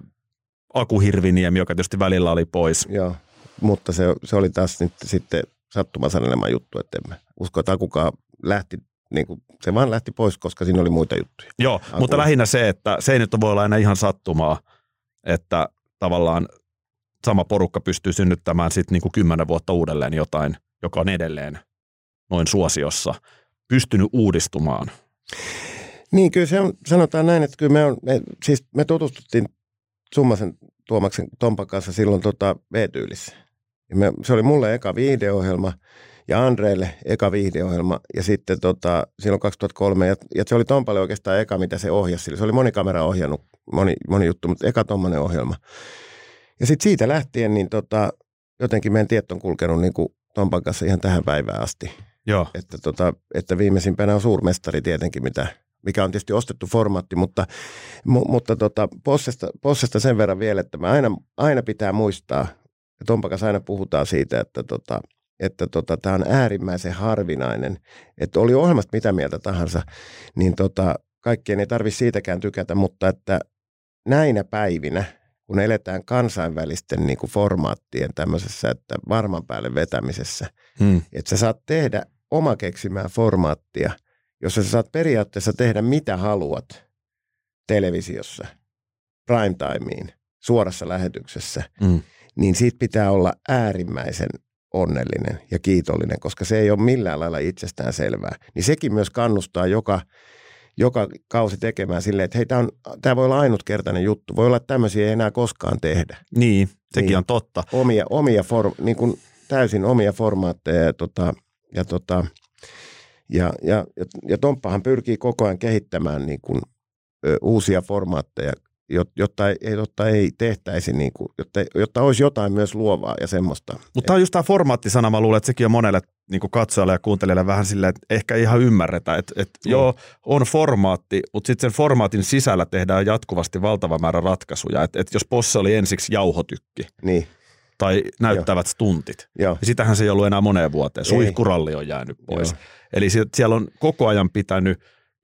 Aku Hirviniemi, joka tietysti välillä oli pois. Joo. Mutta se, se oli taas nyt sitten sattuman sanelema juttu, että en usko, että kukaan lähti, niin kuin, se vaan lähti pois, koska siinä oli muita juttuja. Joo, Aku. mutta lähinnä se, että se ei nyt voi olla enää ihan sattumaa, että tavallaan sama porukka pystyy synnyttämään sitten niinku kymmenen vuotta uudelleen jotain, joka on edelleen noin suosiossa, pystynyt uudistumaan. Niin, kyllä se on, sanotaan näin, että kyllä me, on, me, siis me tutustuttiin Summasen Tuomaksen Tompan kanssa silloin tota V-tyylissä. Ja me, se oli mulle eka viihdeohjelma ja Andreelle eka viihdeohjelma ja sitten tota, silloin 2003 ja, ja se oli Tompalle oikeastaan eka, mitä se ohjasi. sille. Se oli monikamera ohjannut, moni, moni juttu, mutta eka tommonen ohjelma. Ja sitten siitä lähtien niin tota, jotenkin meidän tiet on kulkenut niin kuin Tompan kanssa ihan tähän päivään asti Joo, että, tota, että viimeisimpänä on suurmestari tietenkin, mitä, mikä on tietysti ostettu formaatti, mutta, mu, mutta tota, Possesta, Possesta sen verran vielä, että mä aina, aina pitää muistaa, ja Tompan kanssa aina puhutaan siitä, että tota, että tota, tämä on äärimmäisen harvinainen, että oli ohjelmasta mitä mieltä tahansa, niin tota, kaikkien ei tarvitse siitäkään tykätä, mutta että näinä päivinä, kun eletään kansainvälisten niin kuin formaattien tämmöisessä, että varman päälle vetämisessä, hmm. että sä saat tehdä oma keksimää formaattia, jossa sä saat periaatteessa tehdä mitä haluat televisiossa, primetimeen, suorassa lähetyksessä, Hmm. Niin siitä pitää olla äärimmäisen onnellinen ja kiitollinen, koska se ei ole millään lailla itsestään selvää. Niin sekin myös kannustaa joka, joka kausi tekemään silleen, että hei, tämä, on, tämä voi olla ainutkertainen juttu. Voi olla, että tämmöisiä ei enää koskaan tehdä. niin, sekin Niin. on totta. Omia, omia form, niin kuin täysin omia formaatteja ja, tota, ja, tota, ja, ja, ja, ja Tomppahan pyrkii koko ajan kehittämään niin kuin, ö, uusia formaatteja, jotta ei, jotta ei tehtäisi, niin kuin, jotta, jotta olisi jotain myös luovaa ja semmoista. Mutta tämä on just tämä formaattisana, mä luulen, että sekin on monelle niin katsojalle ja kuuntelijalle vähän silleen, että ehkä ei ihan ymmärretä, että, että Niin. joo, on formaatti, mutta sitten sen formaatin sisällä tehdään jatkuvasti valtava määrä ratkaisuja. Että, että jos Posse oli ensiksi jauhotykki Niin, tai näyttävät stuntit, joo, ja sitähän se ei ollut enää moneen vuoteen. Suihkuralli on jäänyt pois. Joo. Eli sie- siellä on koko ajan pitänyt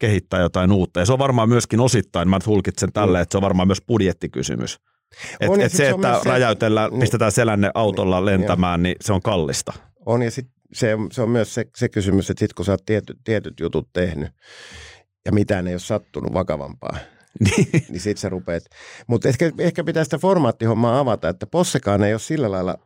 kehittää jotain uutta. Ja se on varmaan myöskin osittain, mä tulkitsen tälle, että se on varmaan myös budjettikysymys. Et, On, et se, että se- räjäytellään, niin. pistetään selänne autolla lentämään, niin se on kallista. On ja sit se, on- se on myös se, se kysymys, että sit kun sä oot tietyt, tietyt jutut tehnyt ja mitään ei ole sattunut vakavampaa, niin sit sä rupeat. Mutta ehkä, ehkä pitää sitä formaattihommaa avata, että Possekaan ei ole sillä lailla,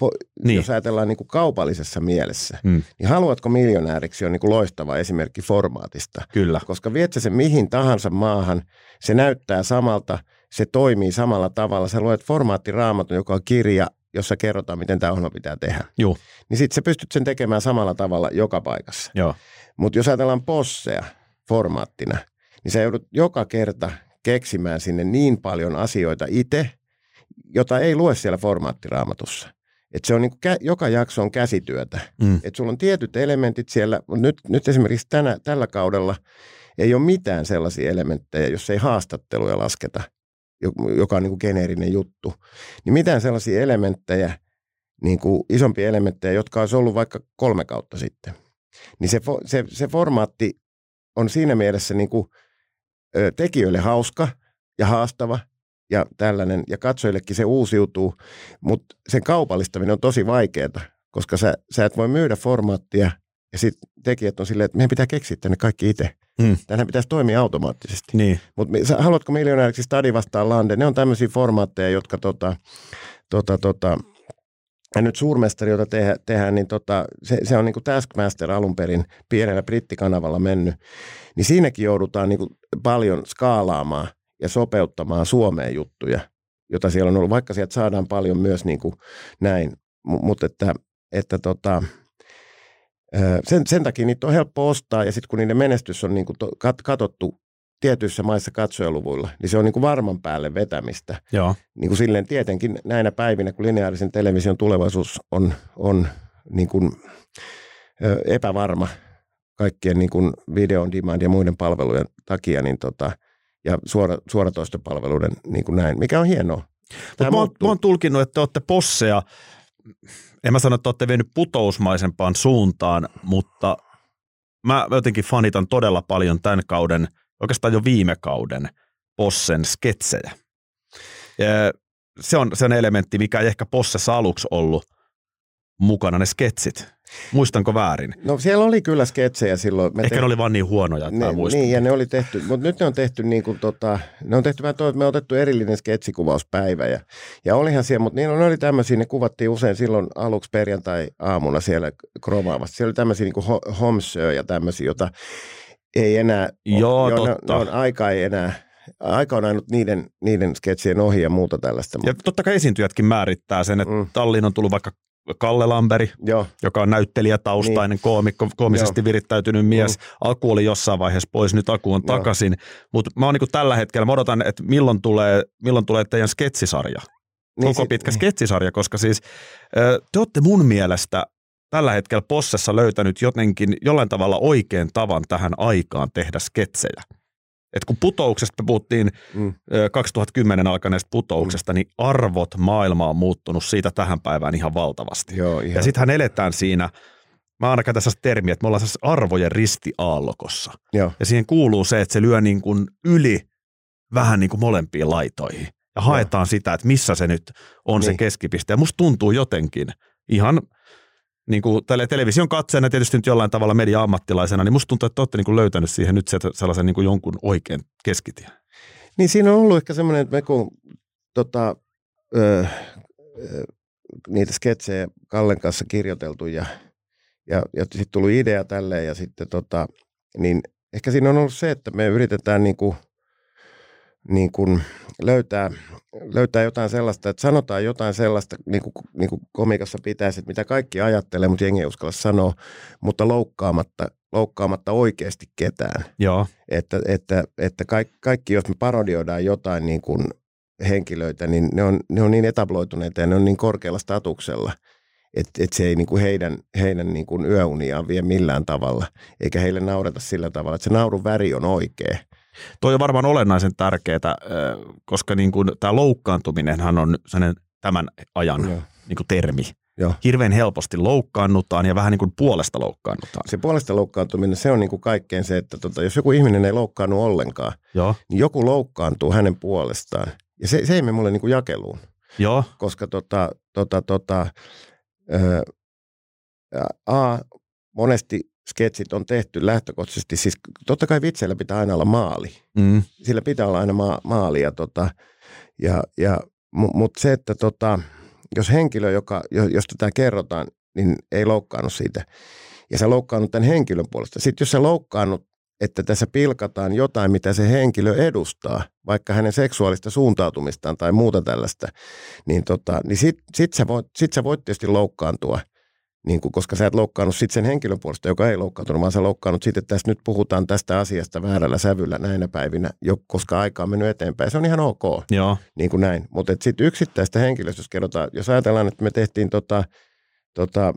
Niin. niin. jos ajatellaan niin kuin kaupallisessa mielessä, Mm, niin haluatko miljonääriksi on niin kuin loistava esimerkki formaatista. kyllä. Koska viet sen mihin tahansa maahan, se näyttää samalta, se toimii samalla tavalla. Sä luet formaattiraamatun, joka on kirja, jossa kerrotaan, miten tämä ohjelma pitää tehdä. Juu, Niin sit sä pystyt sen tekemään samalla tavalla joka paikassa. joo. Mutta jos ajatellaan posseja formaattina, niin sä joudut joka kerta keksimään sinne niin paljon asioita itse, jota ei lue siellä formaattiraamatussa. Et se on niin joka jakso on käsityötä. Mm, Et sulla on tietyt elementit siellä, mutta nyt, nyt esimerkiksi tänä, tällä kaudella ei ole mitään sellaisia elementtejä, jos ei haastatteluja lasketa, jo- joka on niin kuin geneerinen juttu. Niin mitään sellaisia elementtejä, niin kuin isompia elementtejä, jotka olisi ollut vaikka kolme kautta sitten. Niin se, se, se formaatti on siinä mielessä niin kuin, ö, tekijöille hauska ja haastava ja tällainen, ja katsojillekin se uusiutuu, mutta sen kaupallistaminen on tosi vaikeaa, koska sä, sä et voi myydä formaattia, ja sitten tekijät on silleen, että meidän pitää keksiä tänne kaikki itse. Mm. Tänään pitäisi toimia automaattisesti. Niin, Mutta haluatko miljonääriksi Stadi vastaan Lande? Ne on tämmöisiä formaatteja, jotka tota, tota, tota, ja nyt suurmestari, jota tehdään, tehdään niin tota, se, se on niin kuin Taskmaster alun perin pienellä brittikanavalla mennyt. Niin siinäkin joudutaan niin kuin paljon skaalaamaan ja sopeuttamaan Suomeen juttuja, jota siellä on ollut, vaikka sieltä saadaan paljon myös niin kuin näin. M- mutta että, että tota, sen, sen takia niitä on helppo ostaa ja sitten kun niiden menestys on niin kuin to, kat, katottu tietyissä maissa katsojaluvuilla, niin se on niin kuin varman päälle vetämistä joo. niin kuin silleen tietenkin näinä päivinä, kun lineaarisen television tulevaisuus on, on niin kuin, ö, epävarma kaikkien niin kuin video on demand ja muiden palvelujen takia, niin tota, ja suora, suoratoistopalveluiden niin kuin näin, mikä on hienoa. Mutta mä, oon- mä oon tulkinnut, että te olette posseja, en mä sano, että olette vienyt putousmaisempaan suuntaan, mutta mä jotenkin fanitan todella paljon tämän kauden, oikeastaan jo viime kauden possen sketsejä. Ja se on sen elementti, mikä ei ehkä possessa aluksi ollut mukana, ne sketsit. Muistanko väärin? No siellä oli kyllä sketsejä silloin. Me Ehkä te- ne oli vaan niin huonoja, että mä ne, muistan. niin, ja ne oli tehty, mutta nyt ne on tehty niin kuin tota, ne on tehty vähän toi, me on otettu erillinen sketsikuvauspäivä ja, ja olihan siellä, mutta niin, ne oli tämmöisiä, ne kuvattiin usein silloin aluksi perjantai-aamuna siellä kromaavassa. Siellä oli tämmöisiä niin kuin ho- homsöö ja tämmöisiä, jota ei enää, Joo, ne, totta. ne on, aika ei enää, aika on ainut niiden, niiden sketsien ohi ja muuta tällaista. Ja Mutta, totta kai esiintyjätkin määrittää sen, että Mm. talliin on tullut vaikka Kalle Lamberi, joo, joka on näyttelijätaustainen niin. koomikko, koomisesti Joo. virittäytynyt mies. Aku oli jossain vaiheessa pois, nyt Aku on Joo. takaisin. Mutta mä oon niinku tällä hetkellä, mä odotan, että milloin tulee, milloin tulee teidän sketsisarja. Niin koko sit- pitkä sketsisarja, koska siis te olette mun mielestä tällä hetkellä Possessa löytänyt jotenkin jollain tavalla oikean tavan tähän aikaan tehdä sketsejä. Et kun putouksesta me puhuttiin Mm. ö, 2010 alkaneesta putouksesta, niin arvot maailma on muuttunut siitä tähän päivään ihan valtavasti. Joo, ihan. Ja sittenhän eletään siinä, mä aina käytän sellaista termiä, että me ollaan sellaisessa arvojen ristiaallokossa. joo. Ja siihen kuuluu se, että se lyö niin kuin yli vähän niin kuin molempiin laitoihin. Ja haetaan sitä, että missä se nyt on se Niin. keskipiste. Ja musta tuntuu jotenkin ihan niin kuin television katseena tietysti nyt jollain tavalla media-ammattilaisena, niin musta tuntuu, että te olette niin kuin löytänyt siihen nyt se- sellaisen niin kuin jonkun oikein keskitien. Niin siinä on ollut ehkä semmoinen, että me kun tota, ö, ö, niitä sketsejä Kallen kanssa kirjoiteltu ja, ja, ja sitten tullut idea tälleen ja sitten tota, niin ehkä siinä on ollut se, että me yritetään niin kuin, niin kuin löytää, löytää jotain sellaista, että sanotaan jotain sellaista, niin kuin, niin kuin komikassa pitäisi, että mitä kaikki ajattelee, mutta jengi ei uskalla sanoa, mutta loukkaamatta, loukkaamatta oikeasti ketään Joo, että, että, että kaikki, kaikki, jos me parodioidaan jotain niin kuin henkilöitä, niin ne on, ne on niin etabloituneita ja ne on niin korkealla statuksella, että, että se ei niin kuin heidän, heidän niin kuin yöuniaan vie millään tavalla, eikä heille naurata sillä tavalla, että se naurun väri on oikea. Toi on varmaan olennaisen tärkeää, koska niin kuin tämä loukkaantuminenhan on tämän ajan Joo. niin kuin termi. Joo. hirveän helposti loukkaannutaan ja vähän niin kuin puolesta loukkaannutaan. Se puolesta loukkaantuminen, se on niin kuin kaikkein se, että tota, jos joku ihminen ei loukkaannu ollenkaan, Joo, niin joku loukkaantuu hänen puolestaan. Ja se, se ei mene mulle niin kuin jakeluun, joo, koska tota, tota, tota, ö, A, monesti sketsit on tehty lähtökohtaisesti, siis totta kai vitseillä pitää aina olla maali. mm, Sillä pitää olla aina ma- maali. Ja, tota, ja, ja, Mutta se, että tota, jos henkilö, joka, jo- josta tämä kerrotaan, niin ei loukkaannut siitä, ja sä loukkaannut tämän henkilön puolesta. Sitten jos sä loukkaannut, että tässä pilkataan jotain, mitä se henkilö edustaa, vaikka hänen seksuaalista suuntautumistaan tai muuta tällaista, niin, tota, niin sit, sit, sä voit, sit sä voit tietysti loukkaantua, niin kuin, koska sä et loukkaannut sit sen henkilön puolesta, joka ei loukkaantunut, vaan sä loukkaannut sitten, että tässä nyt puhutaan tästä asiasta väärällä sävyllä näinä päivinä, jo, koska aika on mennyt eteenpäin. Se on ihan ok joo, niin kuin näin. Mutta sitten yksittäistä henkilöstä, jos kerrotaan, jos ajatellaan, että me tehtiin tota, tota,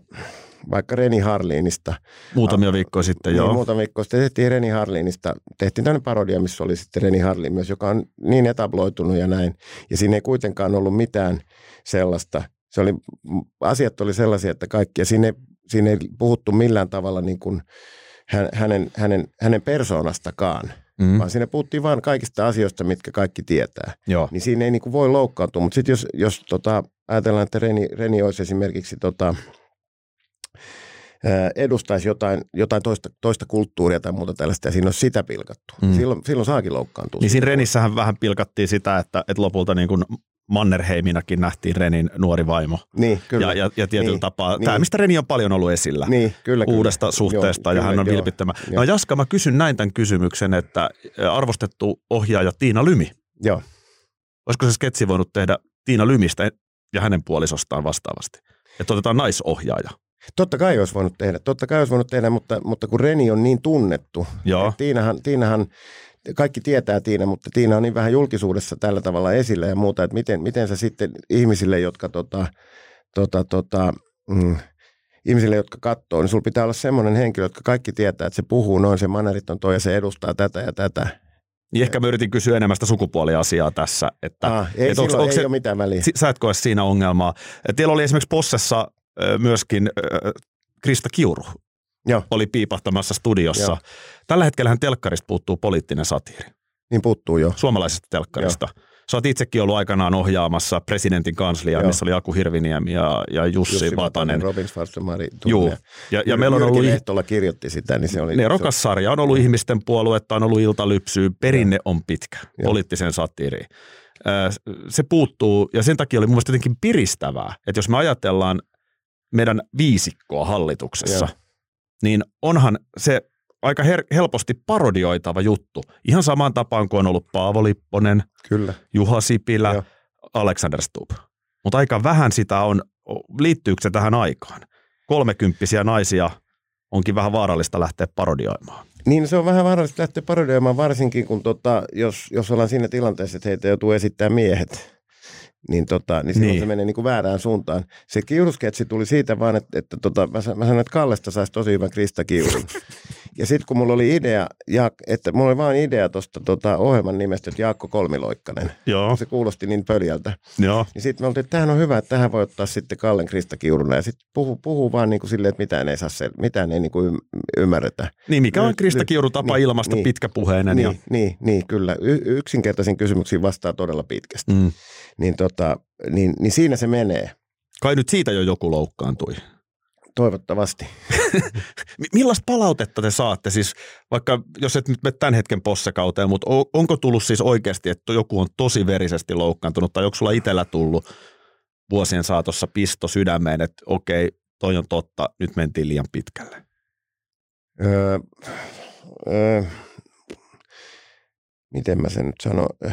vaikka Reni Harlinista. muutamia viikkoja sitten, Niin, joo. muutama viikko sitten tehtiin Reni Harlinista. Tehtiin tämmöinen parodia, missä oli sitten Reni Harlin myös, joka on niin etabloitunut ja näin. Ja siinä ei kuitenkaan ollut mitään sellaista. Se oli, asiat oli sellaisia, että kaikki, ja siinä ei, siinä ei puhuttu millään tavalla niin kuin hän, hänen, hänen, hänen persoonastakaan, Mm, vaan siinä puhuttiin vain kaikista asioista, mitkä kaikki tietää joo, niin siinä ei niinku voi loukkaantua. Mutta sitten jos, jos tota, ajatellaan, että Reni, Reni olisi esimerkiksi tota, edustaisi jotain, jotain toista, toista kulttuuria tai muuta tällaista, ja siinä olisi sitä pilkattu. Mm. Silloin, silloin saakin loukkaantua. Niin siinä Renissähän vähän pilkattiin sitä, että, että lopulta niin kuin Mannerheiminakin nähtiin Renin nuori vaimo. Niin, kyllä. Ja, ja, ja tietyllä Niin, tapaa, niin. tämä mistä Reni on paljon ollut esillä. niin, kyllä, kyllä. uudesta suhteesta Joo, ja hän kyllä, on joo, vilpittömä. No joo. Jaska, mä kysyn näin tämän kysymyksen, että arvostettu ohjaaja Tiina Lymi, Joo. olisiko se sketsi voinut tehdä Tiina Lymistä ja hänen puolisostaan vastaavasti? Että otetaan naisohjaaja. Totta kai olisi voinut tehdä, totta kai olisi voinut tehdä, mutta, mutta kun Reni on niin tunnettu, Joo. Tiinahan, Tiinahan, kaikki tietää Tiina, mutta Tiina on niin vähän julkisuudessa tällä tavalla esillä ja muuta, että miten, miten sä sitten ihmisille, jotka tota, tota, tota, mm, ihmisille, jotka katsoo, niin sulla pitää olla semmoinen henkilö, jotka kaikki tietää, että se puhuu noin, se manerit on toi ja se edustaa tätä ja tätä. Niin ehkä mä yritin kysyä enemmän sitä sukupuoliasiaa tässä. Että, Ah, ei, että onks- silloin, onks ei se- ole mitään väliä. sä et koe siinä ongelmaa. Teillä oli esimerkiksi Possessa myöskin Krista Kiuru Joo. oli piipahtamassa studiossa. Joo. Tällä hetkellä telkkarista puuttuu poliittinen satiiri. Niin puuttuu jo. suomalaisesta telkkarista. Sä oot itsekin ollut aikanaan ohjaamassa presidentin kansliaa, Joo. missä oli Aku Hirviniemi ja, ja Jussi, Jussi Vatanen. Robin Schwarzmari. Juu. Ja, ja meillä on ollut Lehtola kirjoitti sitä, niin se oli... ne rokassarja, on ollut ihmisten puoluetta, on ollut iltalypsyä, perinne on pitkä Joo. poliittiseen satiriin. Ö, Se puuttuu ja sen takia oli mun mielestä jotenkin piristävää, että jos me ajatellaan meidän viisikkoa hallituksessa, Joo. Niin onhan se aika her- helposti parodioitava juttu. Ihan samaan tapaan kuin on ollut Paavo Lipponen, Kyllä. Juha Sipilä, Joo. Alexander Stubb. Mutta aika vähän sitä on, liittyykö se tähän aikaan? Kolmekymppisiä naisia onkin vähän vaarallista lähteä parodioimaan. Niin se on vähän vaarallista lähteä parodioimaan, varsinkin kun tota, jos, jos ollaan siinä tilanteessa, että heitä joutuu esittämään miehet, niin, tota, niin silloin Niin. se menee niin kuin väärään suuntaan. Se kiurusketsi tuli siitä vaan, että, että tota, mä, mä sanoin, että Kallesta saisi tosi hyvän Krista Kiurun. ja sitten kun mulla oli idea, ja, että mulla oli vaan idea tuosta tota, ohjelman nimestä, että Jaakko Kolmiloikkanen. Joo, Se kuulosti niin pöljältä. joo. Niin sitten me oltiin, että tämähän on hyvä, että tähän voi ottaa sitten Kallen Krista Kiuruna. Ja sitten puhuu, puhuu vaan niin kuin silleen, että mitään ei, saa sel- mitään ei niin kuin ymmärretä. Niin, mikä on Krista Kiuru tapa niin, ilmasta niin. pitkäpuheinen? Niin, Ja, niin, niin, kyllä. Y- yksinkertaisiin kysymyksiin vastaa todella pitkästi. mm. Niin, tota, niin, niin siinä se menee, Kai nyt siitä jo joku loukkaantui. Toivottavasti. Mi- Millaista palautetta te saatte? Siis vaikka, jos et nyt mene tämän hetken possekauteen, mutta onko tullut siis oikeasti, että joku on tosi verisesti loukkaantunut, tai onko sulla itsellä tullut vuosien saatossa pisto sydämeen, että okei, toi on totta, nyt mentiin liian pitkälle? Öö, öö, miten mä sen nyt sanon? Öö,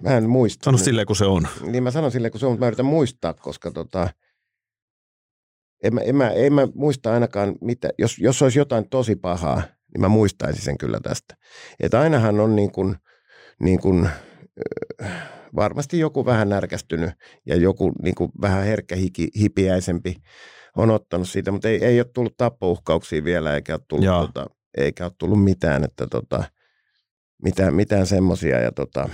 Mä en muista. Sano silleen, kun se on. Niin mä sanon silleen, kun se on, mutta mä yritän muistaa, koska tota, en, mä, en, mä, en mä muista ainakaan, mitä, jos, jos olisi jotain tosi pahaa, niin mä muistaisin sen kyllä tästä. Että ainahan on niin kuin, niin kuin, varmasti joku vähän närkästynyt ja joku niin kuin vähän herkkä hiki, hipiäisempi on ottanut siitä, mutta ei, ei ole tullut tappouhkauksia vielä eikä ole tullut, tota, eikä ole tullut mitään, että tota, mitään, mitään semmoisia ja tota,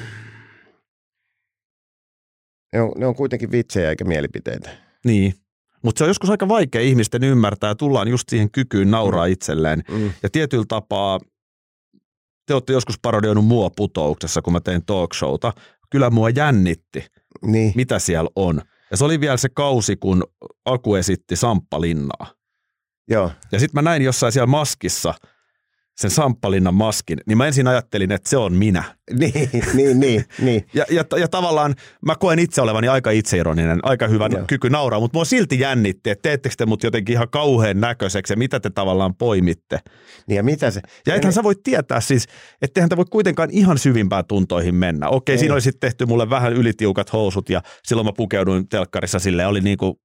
ne on, ne on kuitenkin vitsejä eikä mielipiteitä. Niin. Mutta se on joskus aika vaikea ihmisten ymmärtää ja tullaan just siihen kykyyn nauraa Mm. itselleen. Mm. Ja tietyllä tapaa te olette joskus parodioinut mua putouksessa, kun mä tein talk showta. Kyllä mua jännitti, Niin. mitä siellä on. Ja se oli vielä se kausi, kun Aku esitti Samppalinnaa. Joo. Ja sitten mä näin jossain siellä maskissa sen Samppalinnan maskin, niin mä ensin ajattelin, että se on minä. Niin, niin, niin, niin. Ja, ja, ja tavallaan mä koen itse olevani aika itseironinen, aika hyvä Joo. kyky nauraa, mutta mua silti jännitti, että teettekö te mut jotenkin ihan kauhean näköiseksi ja mitä te tavallaan poimitte. niin ja mitä se? Ja ethän sä voi tietää siis, etteihän te voi kuitenkaan ihan syvimpään tuntoihin mennä. Okei, Ei. siinä oli sitten tehty mulle vähän ylitiukat housut ja silloin mä pukeuduin telkkarissa sille oli niinku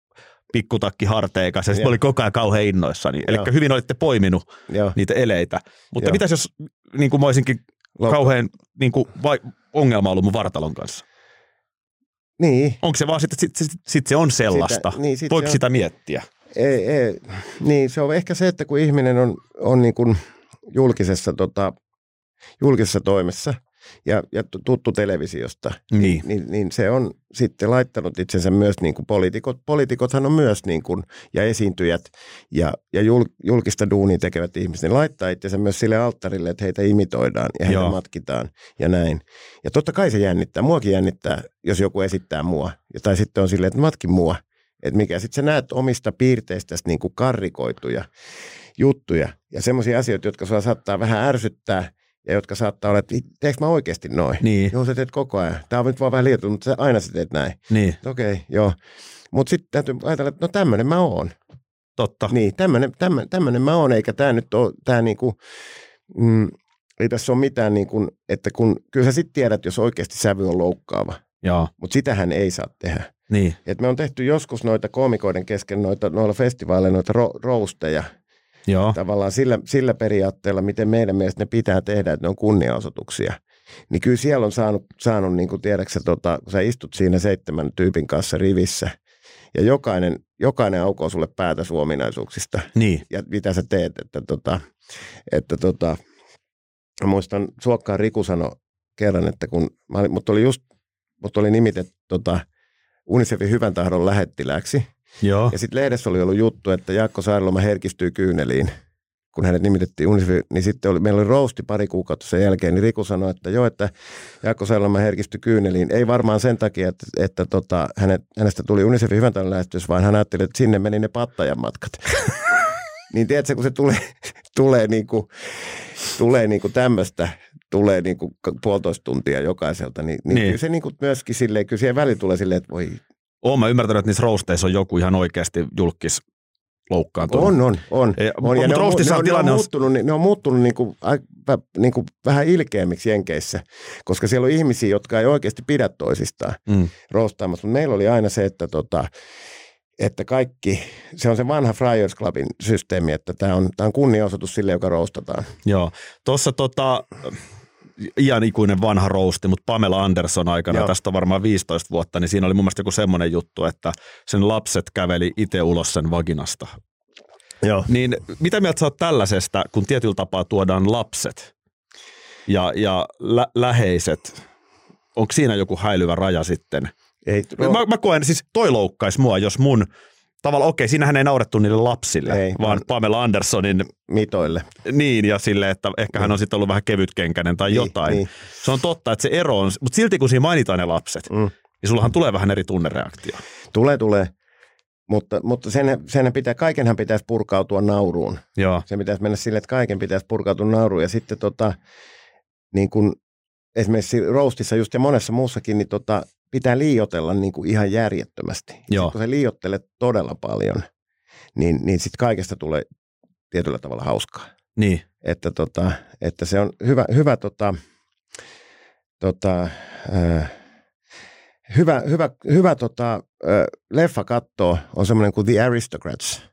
pikkutakki harteikas ja sitten oli koko ajan kauhean innoissani. Eli hyvin olitte poiminut Joo. niitä eleitä. Mutta Joo. mitäs jos niin kuin mä olisinkin Loukka- kauhean niin kuin, vai, ongelma ollut mun vartalon kanssa? Niin. Onko se vaan sitten, sit, sit, sit se on sellaista? Sitä- niin, sit Voiko se on- sitä miettiä? Ei, ei. Niin, se on ehkä se, että kun ihminen on, on niin kuin julkisessa, tota, julkisessa toimessa ja, ja tuttu televisiosta, Niin. niin, niin se on sitten laittanut itsensä myös niin kuin poliitikot. Poliitikothan on myös niin kuin, ja esiintyjät ja, ja jul, julkista duunia tekevät ihmiset, ne laittaa itsensä myös sille alttarille, että heitä imitoidaan ja heitä Joo. matkitaan ja näin. Ja totta kai se jännittää. Muakin jännittää, jos joku esittää mua. Ja, tai sitten on silleen, että matki mua. Että mikä sitten sä näet omista piirteistäsi niin kuin karrikoituja juttuja ja semmoisia asioita, jotka sua saattaa vähän ärsyttää ja jotka saattaa olla, että teekö mä oikeasti noin? Niin, Joo, sä teet koko ajan. Tämä on nyt vaan vähän liioiteltu, mutta sä, aina sä teet näin. niin, Okei, okay, joo. Mutta sitten täytyy ajatella, että no tämmöinen mä oon. totta. Niin, tämmöinen, mä oon, eikä tämä nyt ole, tämä niinku, mm, ei tässä ole mitään niin kuin, että kun, kyllä sä sitten tiedät, jos oikeasti sävy on loukkaava, Joo, mutta sitähän ei saa tehdä. niin, Et me on tehty joskus noita koomikoiden kesken noita, noilla festivaaleilla noita ro, rousteja joo, tavallaan sillä, sillä periaatteella, miten meidän mielestä ne pitää tehdä, että ne on kunniaosoituksia. Niin kyllä siellä on saanut, saanut niin kuin tiedäksä, tota, kun sä istut siinä seitsemän tyypin kanssa rivissä ja jokainen, jokainen aukoo sulle päätä suominaisuuksista. Niin, ja mitä sä teet, että tota, että tota, muistan Suokkaan Riku sanoi kerran, että kun mä olin, mut oli just, mut oli nimitetty tota, Unicefin hyvän tahdon lähettiläksi joo, ja sitten lehdessä oli ollut juttu, että Jaakko Saareloma herkistyy kyyneliin, kun hänet nimitettiin Unicefin, niin sitten oli, meillä oli rousti pari kuukautta sen jälkeen, niin Riku sanoi, että joo, että Jaakko Saareloma herkistyi kyyneliin, ei varmaan sen takia, että, että tota, hänet, hänestä tuli Unicefin hyvän lähetys, vaan hän ajatteli, että sinne meni ne pattajan matkat. niin tiedätkö, kun se tulee, tulee niin kuin, tulee niin kuin tämmöistä, tulee niin kuin puolitoista tuntia jokaiselta, niin, niin, Niin. kyllä se niin kuin myöskin silleen, kyllä siihen väliin tulee silleen, että voi Oon mä ymmärtänyt, että niissä rousteissa on joku ihan oikeasti julkis loukkaantunut. On, on, on. Ei, on. Ja ne on, ne, on on, ne on tilanne on- muuttunut, ne on muuttunut niin kuin, niin kuin vähän ilkeämmiksi Jenkeissä, koska siellä on ihmisiä, jotka ei oikeasti pidä toisistaan Mm. roostaamassa. Mutta meillä oli aina se, että, tota, että kaikki, se on se vanha Friars Clubin systeemi, että tämä on, tää on kunniaosoitus sille, joka roostataan. Joo. Tuossa tota, iän ikuinen vanha rousti, mutta Pamela Anderson aikana, Joo. tästä on varmaan 15 vuotta, niin siinä oli mun mielestä joku semmoinen juttu, että sen lapset käveli itse ulos sen vaginasta. Joo. Niin mitä mieltä sä oot tällaisesta, kun tietyllä tapaa tuodaan lapset ja, ja lä- läheiset? Onko siinä joku häilyvä raja sitten? Ei, Mä, mä koen, siis toi loukkaisi mua, jos mun tavallaan, okei, siinähän ei naurettu niille lapsille, Ei, vaan vaan- Pamela Andersonin mitoille. niin, ja sille, että ehkä hän on sitten ollut vähän kevytkenkäinen tai Niin, jotain. niin. Se on totta, että se ero on, mutta silti kun siinä mainitaan ne lapset, Mm. niin sullahan tulee vähän eri tunnereaktio. Tulee, tulee. Mutta, mutta sen, sen pitää, kaikenhan pitäisi purkautua nauruun. Joo, Se pitäisi mennä sille, että kaiken pitäisi purkautua nauruun. Ja sitten tota, niin kun esimerkiksi roastissa just ja monessa muussakin, niin tota, pitää liiotella niin kuin ihan järjettömästi. Joo. sit kun sä liiottelet todella paljon, niin, niin sitten kaikesta tulee tietyllä tavalla hauskaa. niin, Että, tota, että se on hyvä, hyvä, tota, tota, äh, hyvä, hyvä, hyvä tota, äh, leffa kattoo on semmoinen kuin The Aristocrats.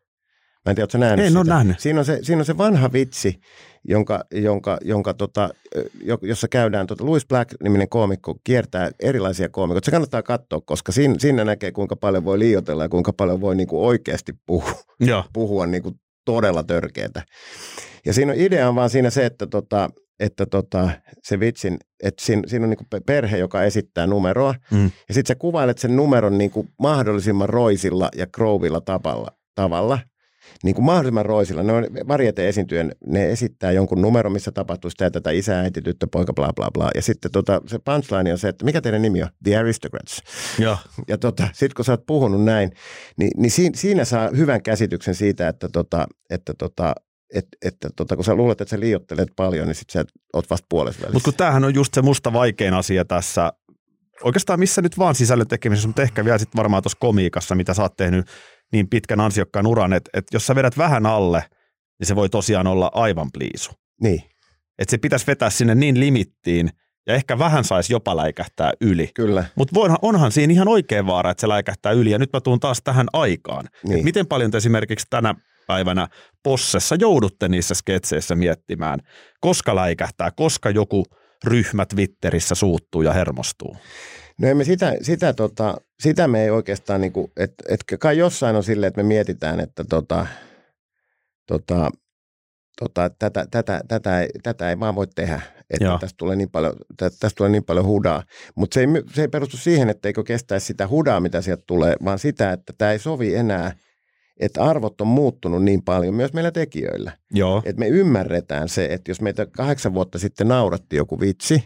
Mä en tiedä, ootko nähnyt En oo sitä? nähnyt. Siinä on se, siinä on se vanha vitsi, jonka, jonka, jonka tota, jossa käydään, tota, Louis Black-niminen koomikko kiertää erilaisia koomikoita. Se kannattaa katsoa, koska siinä, siinä näkee, kuinka paljon voi liioitella ja kuinka paljon voi niinku oikeasti puhua joo, puhua niin kuin todella törkeätä. Ja siinä on idea on vaan siinä se, että, tota, että tota, se vitsin, että siinä, siinä on niin perhe, joka esittää numeroa, Mm. ja sitten sä kuvailet sen numeron niin kuin mahdollisimman roisilla ja krouvilla tavalla, tavalla niin kuin mahdollisimman roisilla. Ne on varjete esiintyjen, ne esittää jonkun numeron, missä tapahtuu sitä ja tätä isä, äiti, tyttö, poika, bla bla bla. Ja sitten tota, se punchline on se, että mikä teidän nimi on? The Aristocrats. Joo. Ja tota, sitten kun sä oot puhunut näin, niin, niin siinä, siinä saa hyvän käsityksen siitä, että, tota, että, tota, et, että tota, kun sä luulet, että sä liiottelet paljon, niin sitten sä oot vasta puolessa välissä. Mutta kun tämähän on just se musta vaikein asia tässä, oikeastaan missä nyt vaan sisällön tekemisessä, mutta ehkä vielä sitten varmaan tuossa komiikassa, mitä sä oot tehnyt niin pitkän ansiokkaan uran, että, että jos sä vedät vähän alle, niin se voi tosiaan olla aivan pliisu. Niin, Että se pitäisi vetää sinne niin limittiin, ja ehkä vähän saisi jopa läikähtää yli. kyllä. Mutta onhan siinä ihan oikea vaara, että se läikähtää yli. Ja nyt mä tuun taas tähän aikaan. Niin. Et miten paljon te esimerkiksi tänä päivänä possessa joudutte niissä sketseissä miettimään, koska läikähtää, koska joku ryhmä Twitterissä suuttuu ja hermostuu. No emme sitä, sitä, tota, sitä me ei oikeastaan, niinku, että et kai jossain on silleen, että me mietitään, että tota, tota, tota, tätä, tätä, tätä, ei, tätä ei vaan voi tehdä, että Joo. tästä tulee, niin paljon, tä, tästä tulee niin paljon hudaa. Mutta se ei, se ei perustu siihen, etteikö kestäisi sitä hudaa, mitä sieltä tulee, vaan sitä, että tämä ei sovi enää, että arvot on muuttunut niin paljon myös meillä tekijöillä. Joo. Että me ymmärretään se, että jos meitä kahdeksan vuotta sitten nauratti joku vitsi,